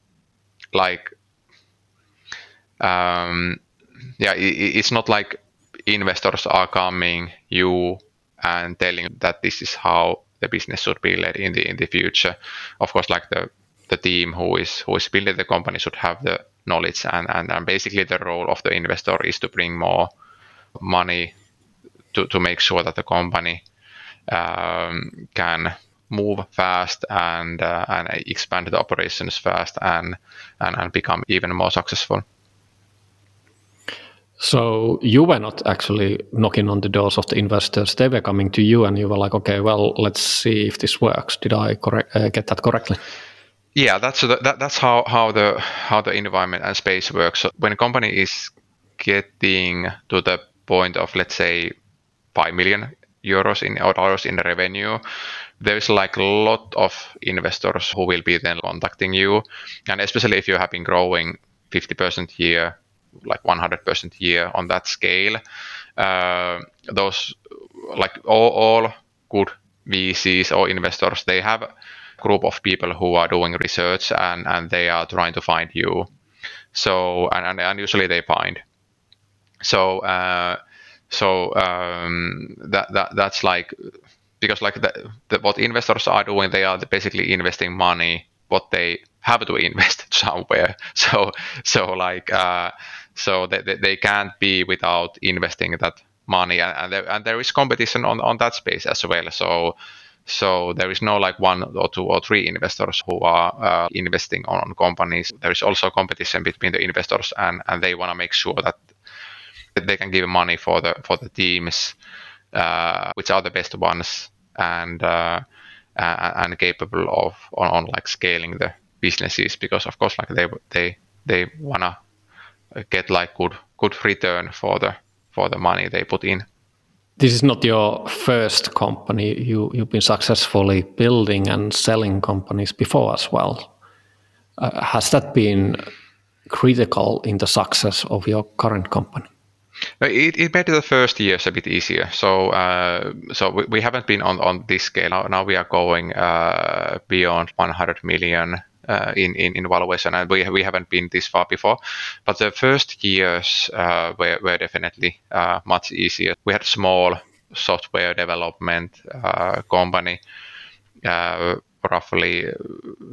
like um, yeah, it, it's not like investors are coming you and telling that this is how the business should be led in the in the future. Of course, like the the team who is who is building the company should have the knowledge and, and, and basically the role of the investor is to bring more money to, to make sure that the company um, can move fast and uh, and expand the operations fast and, and and become even more successful. So you were not actually knocking on the doors of the investors; they were coming to you, and you were like, "Okay, well, let's see if this works." Did I correct, uh, get that correctly? Yeah, that's that, that's how, how the how the environment and space works. So when a company is getting to the point of let's say five million euros in or dollars in revenue, there's like a lot of investors who will be then contacting you, and especially if you have been growing 50% year like 100% year on that scale. Uh, those like all, all good VCs or investors, they have a group of people who are doing research and, and they are trying to find you. So and, and, usually they find. So uh, so um, that, that that's like because like the, the, what investors are doing, they are basically investing money what they have to invest [laughs] somewhere. So so like uh, so they, they can't be without investing that money and, there, and there is competition on, on that space as well. So so there is no like one or two or three investors who are uh, investing on, companies. There is also competition between the investors and, and they want to make sure that they can give money for the for the teams uh, which are the best ones and uh, and capable of on, on like scaling the businesses because of course like they they they wanna get like good good return for the for the money they put in. This is not your first company. You you've been successfully building and selling companies before as well. Uh, has that been critical in the success of your current company? It, it made the first years a bit easier. So uh, so we, we, haven't been on, on this scale. Now, now we are going uh, beyond 100 million uh, in, in, in valuation, and we, we haven't been this far before. But the first years uh, were, were definitely uh, much easier. We had a small software development uh, company, uh, roughly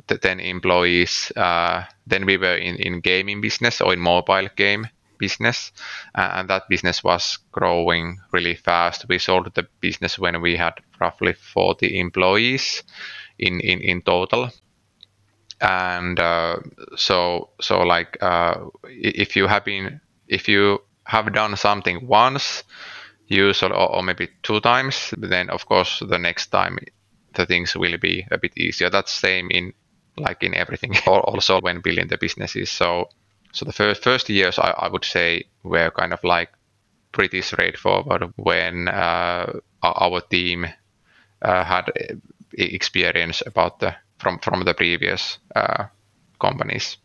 10 employees. Uh, then we were in, in gaming business or in mobile game business, and that business was growing really fast. We sold the business when we had roughly 40 employees in, in, in total. And uh, so so like uh, if you have been if you have done something once usually or, or, maybe two times then of course the next time the things will be a bit easier. That's same in like in everything. [laughs] Also when building the businesses so so the first first years I, I would say were kind of like pretty straightforward when uh, our team uh, had experience about the from from the previous uh, companies.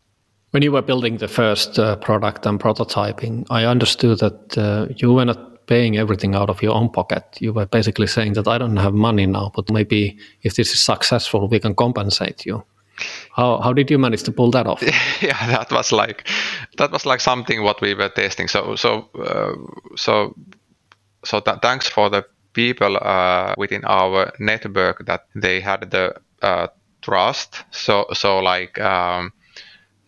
When you were building the first uh, product and prototyping, I understood that uh, you were not paying everything out of your own pocket. You were basically saying that I don't have money now, but maybe if this is successful, we can compensate you. How how did you manage to pull that off? [laughs] yeah, that was like that was like something what we were testing. So so uh, so so th- thanks for the people uh, within our network that they had the uh, trust. So so like um,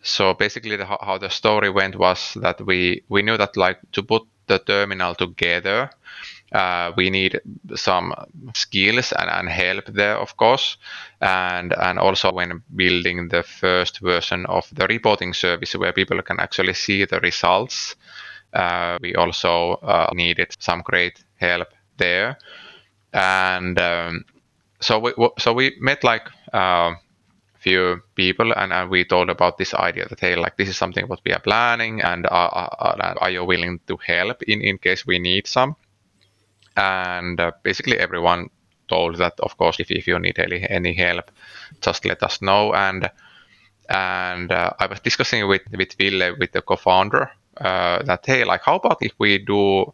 so basically the, how the story went was that we we knew that like to put the terminal together uh, we need some skills and, and help there of course. And and also when building the first version of the reporting service where people can actually see the results Uh, we also uh, needed some great help there, and um, so we so we met like uh, few people and, and we told about this idea that hey like this is something what we are planning and are, are you willing to help in in case we need some and uh, basically everyone told that of course if, if you need any, any help just let us know and and uh, I was discussing with with Ville with the co-founder uh, that hey like how about if we do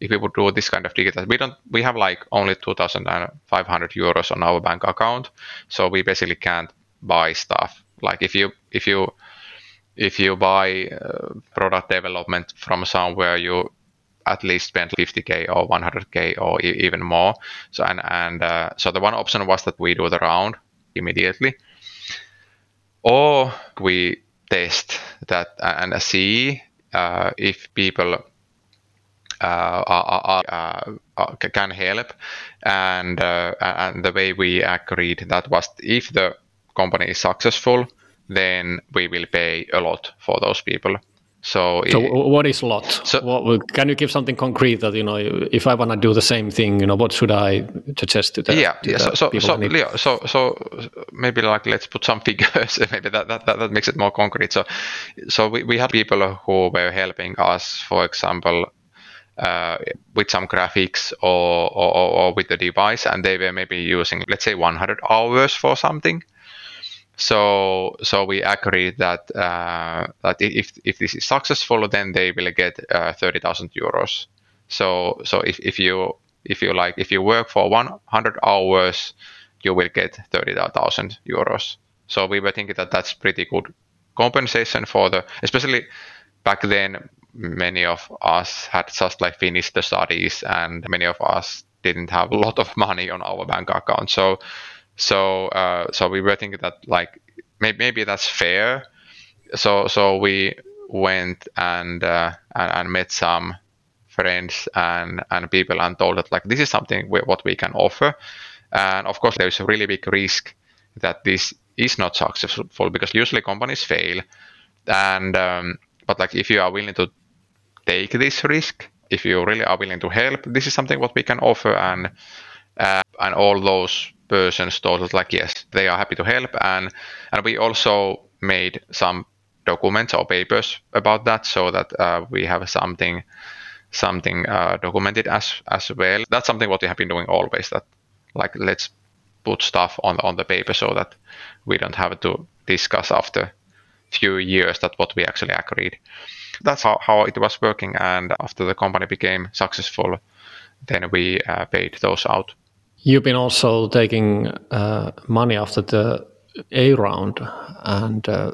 if we would do this kind of digital we don't we have like only 2500 euros on our bank account so we basically can't buy stuff. Like if you if you if you buy uh, product development from somewhere, you at least spend 50k or 100k or e- even more. So and and uh, so the one option was that we do the round immediately, or we test that and see uh, if people uh, are, are, uh, can help. And uh, and the way we agreed that was if the company is successful, then we will pay a lot for those people. So, so it, what is lot? So, what, can you give something concrete that you know, if I want to do the same thing, you know, what should I suggest to the yeah, to yeah. The so, so, so, yeah, so, so maybe like let's put some [laughs] figures. maybe that, that, that, that makes it more concrete. So, so we, we had people who were helping us, for example, uh, with some graphics or, or, or with the device, and they were maybe using let's say 100 hours for something so so we agreed that uh, that if if this is successful, then they will get uh, thirty thousand euros. So so if, if you if you like if you work for one hundred hours, you will get thirty thousand euros. So we were thinking that that's pretty good compensation for the especially back then many of us had just like finished the studies and many of us didn't have a lot of money on our bank account so so uh, so we were thinking that like maybe, maybe that's fair. So so we went and uh, and, and met some friends and and people and told that like this is something we, what we can offer. And of course, there is a really big risk that this is not successful because usually companies fail. And um, but like if you are willing to take this risk, if you really are willing to help, this is something what we can offer. And uh, and all those persons told us like yes they are happy to help. And and we also made some documents or papers about that so that uh, we have something something uh, documented as as well. That's something what we have been doing always that like let's put stuff on on the paper so that we don't have to discuss after few years that what we actually agreed. That's how, how it was working. And after the company became successful then we uh, paid those out You've been also taking uh, money after the A round, and uh,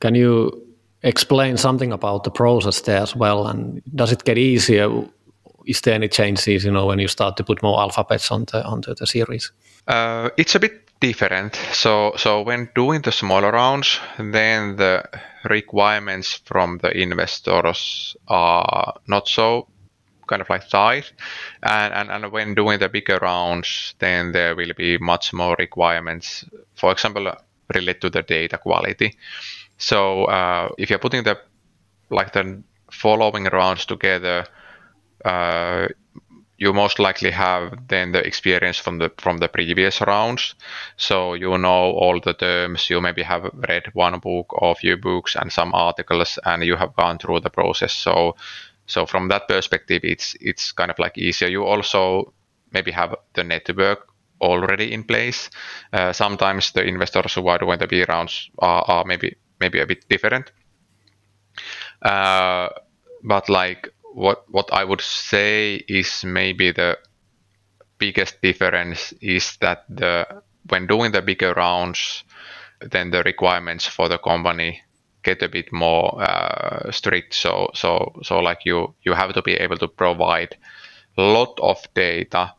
can you explain something about the process there as well? And does it get easier? Is there any changes, you know, when you start to put more alphabets on the onto the series? Uh, it's a bit different. So, so when doing the smaller rounds, then the requirements from the investors are not so kind of like size. And, and, and when doing the bigger rounds, then there will be much more requirements, for example, related to the data quality. So uh, if you're putting the like the following rounds together, uh, you most likely have then the experience from the from the previous rounds so you know all the terms you maybe have read one book or few books and some articles and you have gone through the process so so from that perspective, it's it's kind of like easier. You also maybe have the network already in place. Uh, sometimes the investors who are doing the B rounds are, are maybe maybe a bit different. Uh, but like what what I would say is maybe the biggest difference is that the when doing the bigger rounds, then the requirements for the company get a bit more uh, strict. So so so like you you have to be able to provide a lot of data,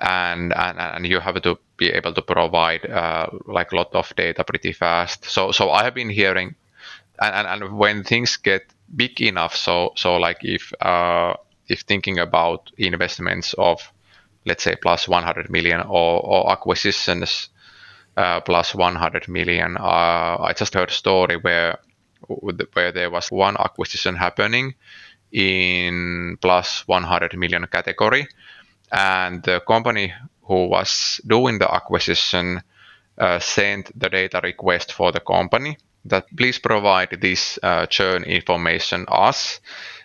and and and you have to be able to provide uh, like a lot of data pretty fast. So so I have been hearing, and and, and when things get big enough, so so like if uh, if thinking about investments of let's say plus 100 million or, or acquisitions uh, plus 100 million. Uh, I just heard a story where where there was one acquisition happening in plus 100 million category. And the company who was doing the acquisition uh, sent the data request for the company that please provide this uh, churn information us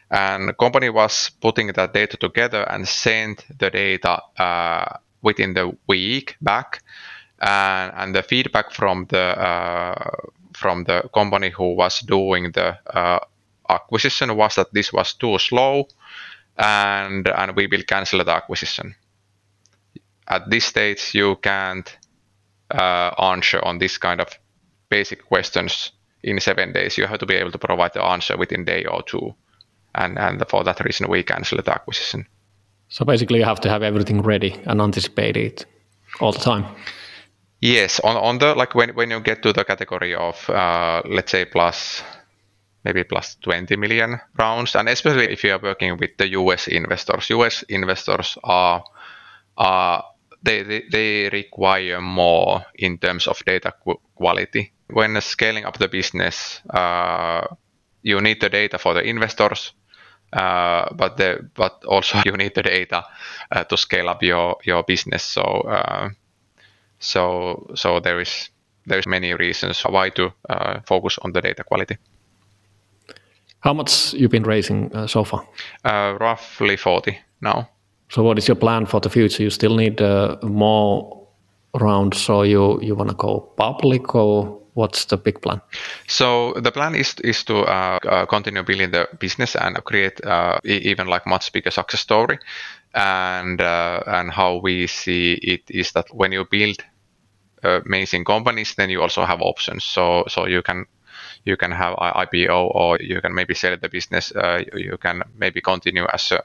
and the company was putting that data together and sent the data uh, within the week back and, and the feedback from the uh, from the company who was doing the uh, acquisition was that this was too slow and and we will cancel the acquisition. At this stage you can't uh, answer on this kind of basic questions in seven days. You have to be able to provide the answer within day or two. And and for that reason we cancel the acquisition. So basically you have to have everything ready and anticipate it all the time yes on, on the like when, when you get to the category of uh, let's say plus maybe plus 20 million rounds and especially if you are working with the us investors us investors are they, they, they require more in terms of data quality. When scaling up the business, uh, you need the data for the investors, uh, but the, but also [laughs] you need the data uh, to scale up your your business. So uh, so so there is there's many reasons why to uh, focus on the data quality. How much you've been raising uh, so far? roughly forty now. So what is your plan for the future? You still need uh, more rounds, so you you want to go public, or what's the big plan? So the plan is is to uh, uh, continue building the business and create uh, even like much bigger success story. And uh, and how we see it is that when you build amazing companies, then you also have options. So so you can you can have IPO or you can maybe sell the business. Uh, you can maybe continue as a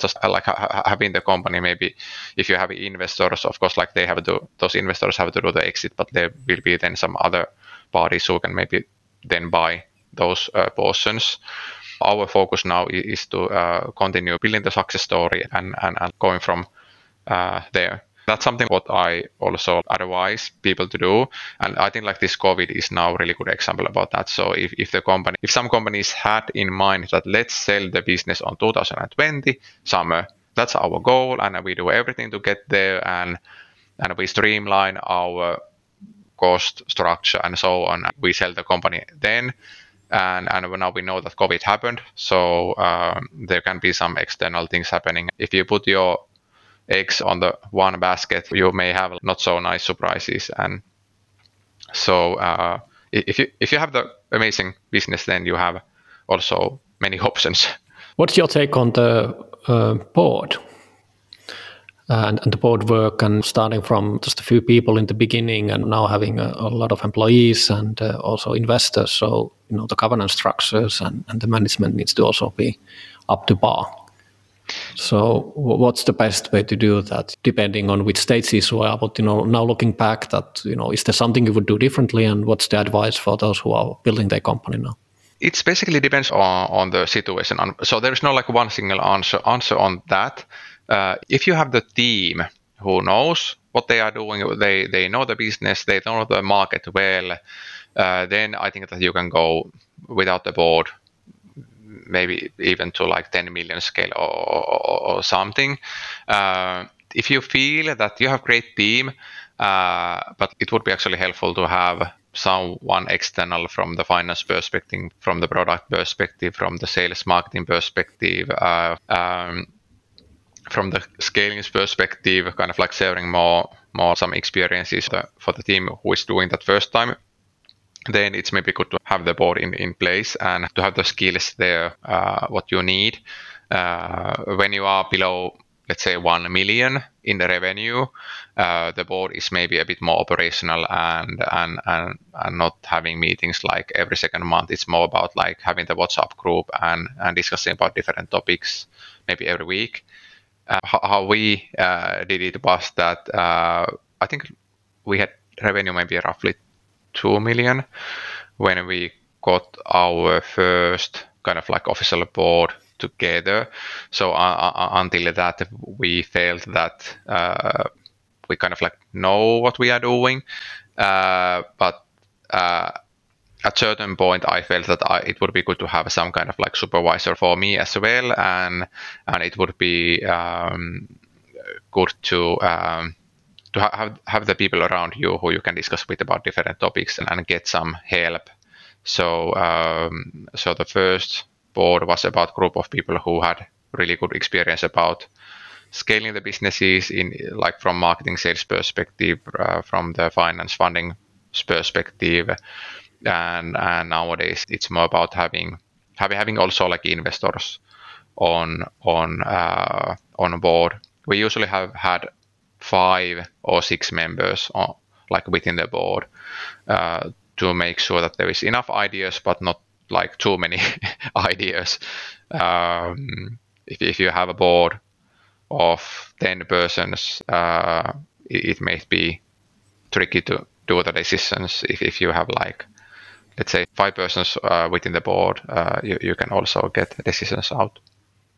just uh, like having the company maybe if you have investors of course like they have to those investors have to do the exit but there will be then some other parties who can maybe then buy those uh, portions our focus now is to uh, continue building the success story and, and, and going from uh, there that's something what I also advise people to do. And I think like this COVID is now a really good example about that. So if, if the company, if some companies had in mind that let's sell the business on 2020 summer, that's our goal, and we do everything to get there, and and we streamline our cost structure and so on. We sell the company then, and and now we know that COVID happened, so um, there can be some external things happening. If you put your eggs on the one basket, you may have not so nice surprises. And so uh, if you if you have the amazing business, then you have also many [laughs] options. What's your take on the uh, board? and, and, the board work and starting from just a few people in the beginning and now having a, a lot of employees and uh, also investors so you know the governance structures and, and the management needs to also be up to par so what's the best way to do that, depending on which stages you are? But you know, now looking back, that you know, is there something you would do differently, and what's the advice for those who are building their company now? It basically depends on, on the situation. So there is no like one single answer answer on that. Uh, if you have the team who knows what they are doing, they they know the business, they know the market well, uh, then I think that you can go without the board maybe even to like 10 million scale or, or, or something. Uh, if you feel that you have great team, uh, but it would be actually helpful to have someone external from the finance perspective, from the product perspective, from the sales marketing perspective, uh, um, from the scaling perspective, kind of like sharing more more some experiences for the team who is doing that first time then it's maybe good to have the board in, in place and to have the skills there, uh, what you need. Uh, when you are below, let's say, 1 million in the revenue, uh, the board is maybe a bit more operational and, and, and, and not having meetings like every second month. It's more about like having the WhatsApp group and, and discussing about different topics maybe every week. Uh, how, how, we uh, did it was that uh, I think we had revenue maybe roughly 2 million when we got our first kind of like official board together. So uh, uh, until that, we felt that uh, we kind of like know what we are doing, uh, but uh, at certain point I felt that I, it would be good to have some kind of like supervisor for me as well, and and it would be um, good to um, to have have the people around you who you can discuss with about different topics and, and get some help. So um, so the first board was about group of people who had really good experience about scaling the businesses in like from marketing sales perspective, uh, from the finance funding perspective, and and nowadays it's more about having having having also like investors on on uh, on board. We usually have had five or six members on, like within the board uh, to make sure that there is enough ideas, but not like too many [laughs] ideas. Um, if, if you have a board of 10 persons, uh, it, it, may be tricky to do the decisions. If, if you have like, let's say, five persons uh, within the board, uh, you, you can also get decisions out.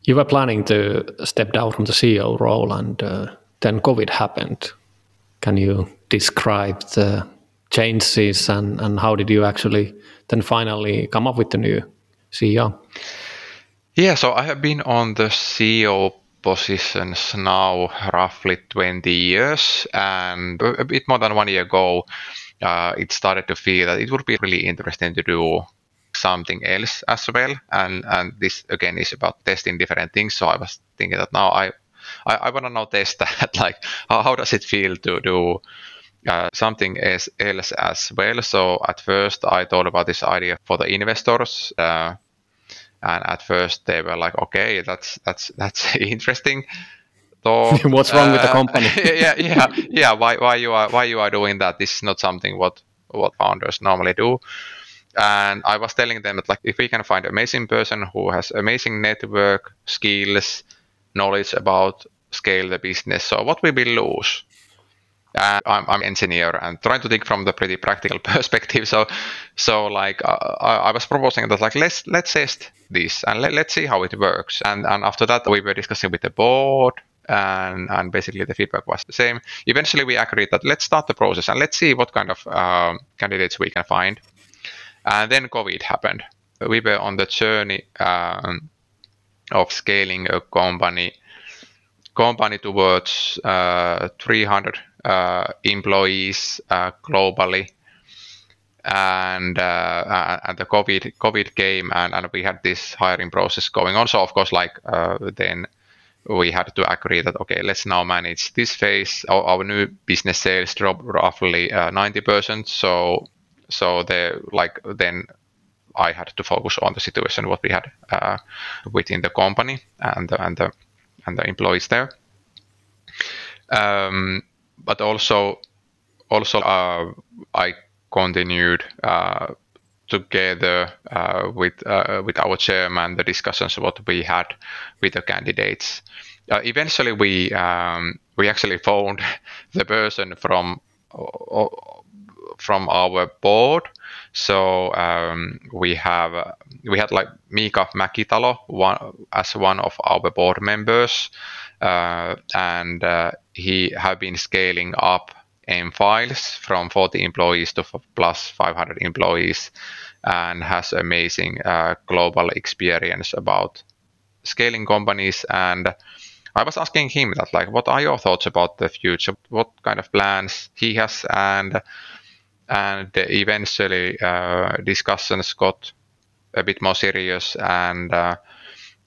You were planning to step down from the CEO role, and uh, then COVID happened. Can you describe the changes and, and how did you actually then finally come up with the new CEO? Yeah, so I have been on the CEO positions now roughly 20 years, and a bit more than one year ago, uh, it started to feel that it would be really interesting to do something else as well. And and this again is about testing different things. So I was thinking that now I I, I want to now test [laughs] that. like how, how does it feel to do uh, something else, else as well. So at first I thought about this idea for the investors. Uh, and at first they were like, okay, that's that's that's [laughs] interesting. So, [laughs] What's wrong uh, with the uh, company? yeah, yeah, yeah. Why why you are why you are doing that? This is not something what what founders normally do. And I was telling them that like if we can find amazing person who has amazing network skills, knowledge about scale the business, so what we will lose? Uh, I'm, I'm an engineer and trying to think from the pretty practical [laughs] perspective. So, so like uh, I, I, was proposing that like let's let's test this and let, let's see how it works. And and after that we were discussing with the board and and basically the feedback was the same. Eventually we agreed that let's start the process and let's see what kind of um, candidates we can find. And then COVID happened. We were on the journey um, of scaling a company company towards uh, 300 uh, employees uh, globally. And and the COVID COVID came and, and we had this hiring process going on. So of course, like then we had to agree that okay, let's now manage this phase. Our, our new business sales dropped roughly ninety percent. So so the like then I had to focus on the situation what we had uh, within the company and and the and the employees there. Um, but also also uh, I continued uh, together uh, with uh, with our chairman the discussions what we had with the candidates. Uh, eventually, we um, we actually found [laughs] the person from from our board. So um, we have we had like Miika Mäkitalo one as one of our board members, uh, and uh, he have been scaling up M-Files from 40 employees to plus 500 employees and has amazing uh, global experience about scaling companies. And I was asking him that like what are your thoughts about the future? What kind of plans he has? And and eventually uh, discussions got a bit more serious and uh,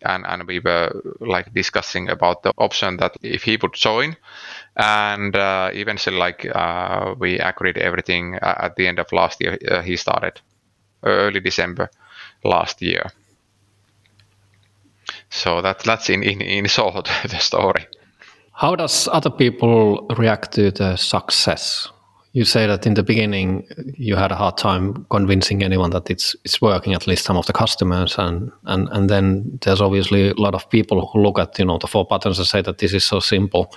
and, and we were like discussing about the option that if he would join. And uh, eventually like uh, we agreed everything at the end of last year uh, he started early december last year. So that that's in in, in short [laughs] the story. How does other people react to the success you say that in the beginning you had a hard time convincing anyone that it's it's working at least some of the customers and and and then there's obviously a lot of people who look at you know the four buttons and say that this is so simple.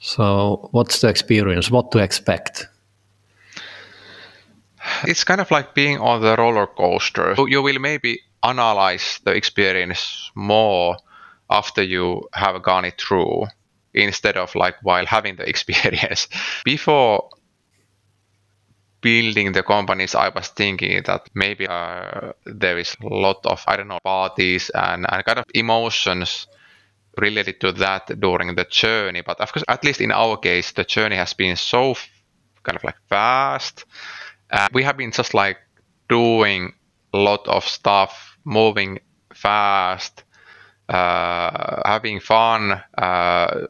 So what's the experience? What to expect? It's kind of like being on the roller coaster. You will maybe analyze the experience more after you have gone it through instead of like while having the [laughs] experience. Before building the companies, I was thinking that maybe uh, there is a lot of I don't know parties and, and kind of emotions related to that during the journey. But of course, at least in our case, the journey has been so kind of like fast. We have been just like doing a lot of stuff, moving fast, uh, having fun, uh,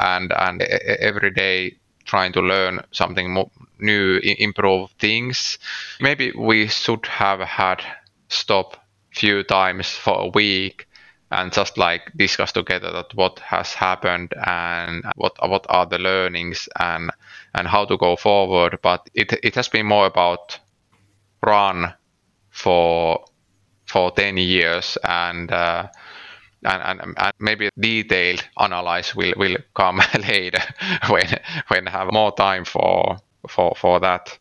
and and every day trying to learn something more new, improve things. Maybe we should have had stop few times for a week and just like discuss together that what has happened and what what are the learnings and and how to go forward. But it it has been more about run for for 10 years and uh, and, and, and, maybe detailed analyze will, will come [laughs] later when when have more time for for for that.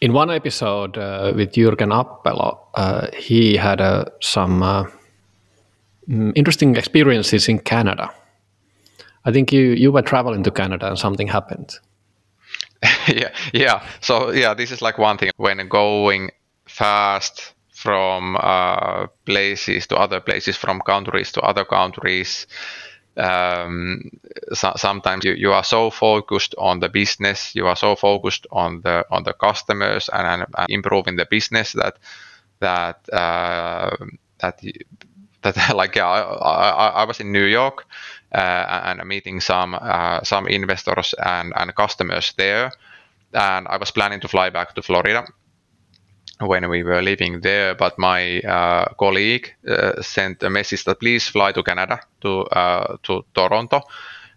In one episode uh, with Jürgen Appelo, uh, he had uh, some uh, interesting experiences in Canada. I think you you were traveling to Canada and something happened. [laughs] yeah, yeah. So yeah, this is like one thing when going fast from uh, places to other places, from countries to other countries. Um, so, sometimes you, you are so focused on the business, you are so focused on the on the customers and, and improving the business that that uh, that that [laughs] like yeah, I, I, I, was in New York uh, and meeting some uh, some investors and, and customers there, and I was planning to fly back to Florida when we were living there, but my uh, colleague uh, sent a message that please fly to Canada to uh, to Toronto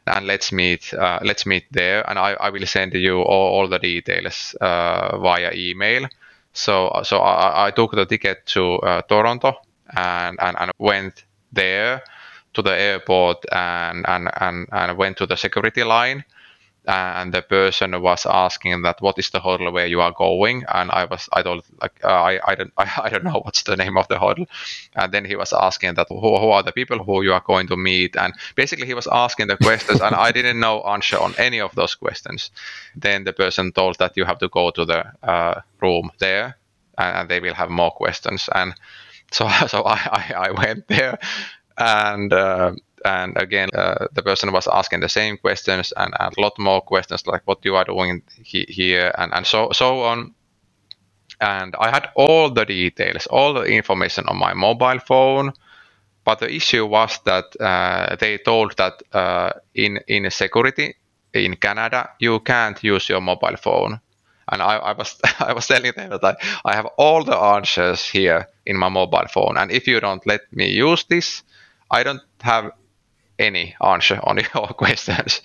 and let's meet uh, let's meet there and I, I will send you all, all the details uh, via email. So so I, I took the ticket to uh, Toronto and, and, and went there to the airport and, and, and, and went to the security line and the person was asking that what is the hotel where you are going? And i was i told like uh, i i don't I, [laughs] I, don't know what's the name of the hotel and then he was asking that who, who are the people who you are going to meet? And basically he was asking the questions and i didn't know answer on any of those questions. Then the person told that you have to go to the uh, room there and they will have more questions. And so [laughs] so i i, I went there and uh, and again uh, the person was asking the same questions and, a lot more questions like what you are doing he, here and, and so so on. And i had all the details all the information on my mobile phone. But the issue was that uh, they told that uh, in in security in canada you can't use your mobile phone. And I, I, was [laughs] I was telling them that I, I have all the answers here in my mobile phone, and if you don't let me use this, I don't have any answer on your [laughs] questions.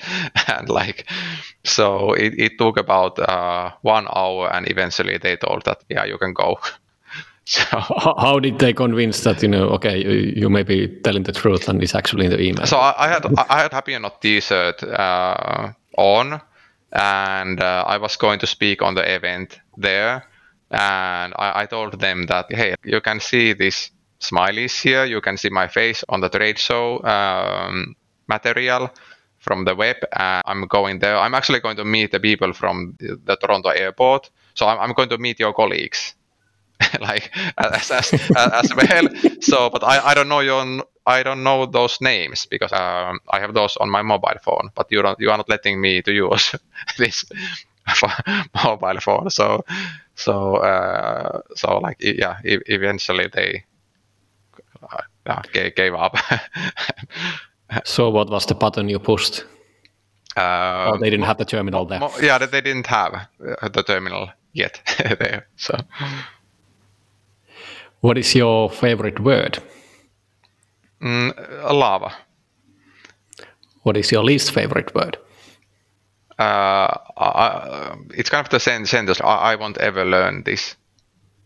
And like so it, it took about uh, one hour and eventually they told that yeah you can go. [laughs] So how did they convince that you know okay you, you may be telling the truth and it's actually in the email? So i, I had i had happy not t-shirt uh, on and uh, i was going to speak on the event there. And I, I told them that hey you can see this smileys here. You can see my face on the trade show um, material from the web. And I'm going there. I'm actually going to meet the people from the, the Toronto airport. So I'm, I'm, going to meet your colleagues. [laughs] like as, as, as well. So, but I, I don't know your I don't know those names because um, I have those on my mobile phone. But you don't you are not letting me to use [laughs] this [laughs] mobile phone. So so uh, so like yeah, eventually they uh, gave up. [laughs] so what was the button you pushed? Uh, oh, they didn't have the terminal there. yeah, they didn't have uh, the terminal yet [laughs] there. So, what is your favorite word? Mm, lava. What is your least favorite word? Uh, I, it's kind of the same sentence. I, I won't ever learn this.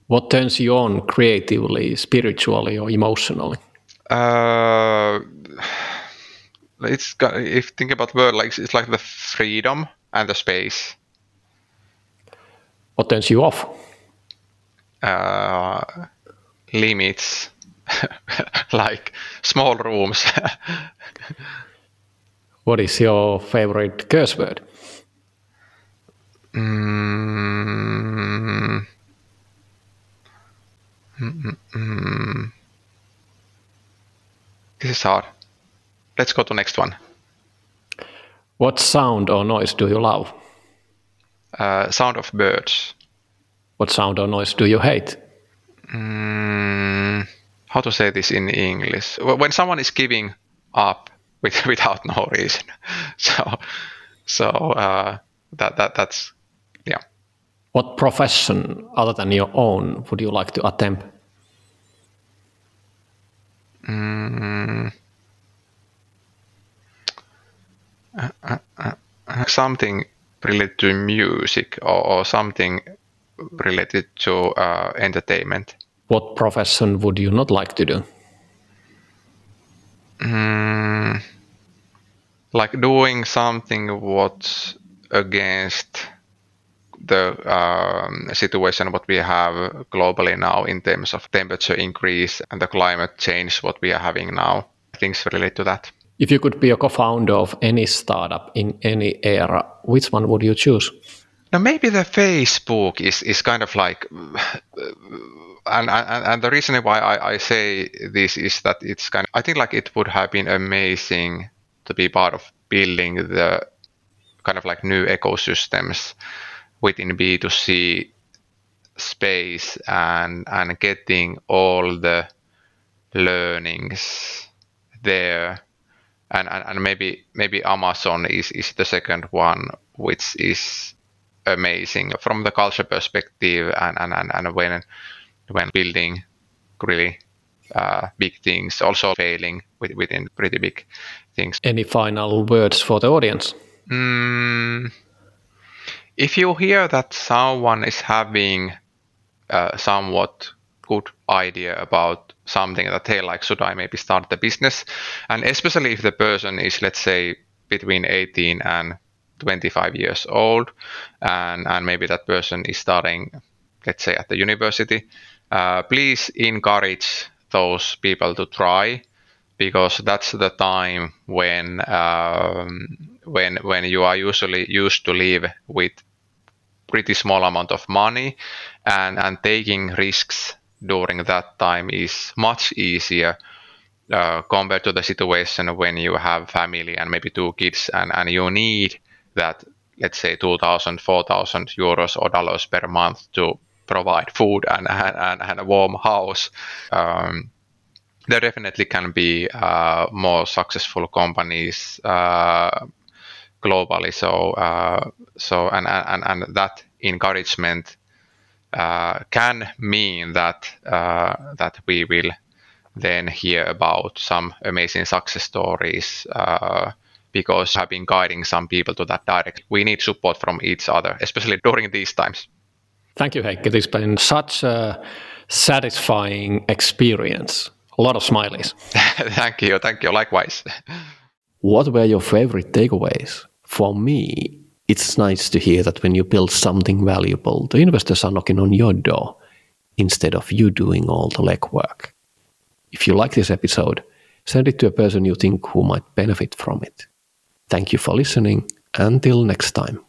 What turns you on creatively, spiritually, or emotionally? Uh, [sighs] it's if think about word like it's like the freedom and the space. What turns you off? Uh, limits, [laughs] like small rooms. [laughs] what is your favorite curse word? Mm, Mm. Mm-mm-mm. This is hard. Let's go to next one. What sound or noise do you love? Uh, sound of birds. What sound or noise do you hate? Mm, how to say this in English? When someone is giving up [laughs] with, without no reason. [laughs] So, so uh, that that that's yeah. What profession other than your own would you like to attempt? Mm, uh, uh, uh, something related to music or, or something related to uh, entertainment. What profession would you not like to do? Mm, like doing something what's against the um, situation what we have globally now in terms of temperature increase and the climate change what we are having now. Things relate to that. If you could be a co-founder of any startup in any era which one would you choose? Now maybe the facebook is, is kind of like and, and, and the reason why I, I say this is that it's kind of i think like it would have been amazing to be part of building the kind of like new ecosystems within B2C space and and getting all the learnings there. And, and, and maybe maybe Amazon is, is the second one which is amazing from the culture perspective and, and, and, and when when building really uh, big things also failing with, within pretty big things. Any final words for the audience? Mm, if you hear that someone is having a somewhat good idea about something that hey like should i maybe start the business? And especially if the person is let's say between 18 and 25 years old and and maybe that person is starting let's say at the university uh, please encourage those people to try because that's the time when um, when when you are usually used to live with pretty small amount of money and and taking risks during that time is much easier uh, compared to the situation when you have family and maybe two kids and, and you need that let's say 2000 4000 euros or dollars per month to provide food and, and, and a warm house. Um, there definitely can be uh, more successful companies uh, globally. So uh, so and, and and that encouragement uh, can mean that uh, that we will then hear about some amazing success stories uh, because have been guiding some people to that direction. We need support from each other, especially during these times. Thank you, Heikki. It's been such a satisfying experience. A lot of smileys. [laughs] thank you. Thank you. Likewise. [laughs] What were your favorite takeaways? For me, it's nice to hear that when you build something valuable, the investors are knocking on your door instead of you doing all the legwork. If you like this episode, send it to a person you think who might benefit from it. Thank you for listening. Until next time.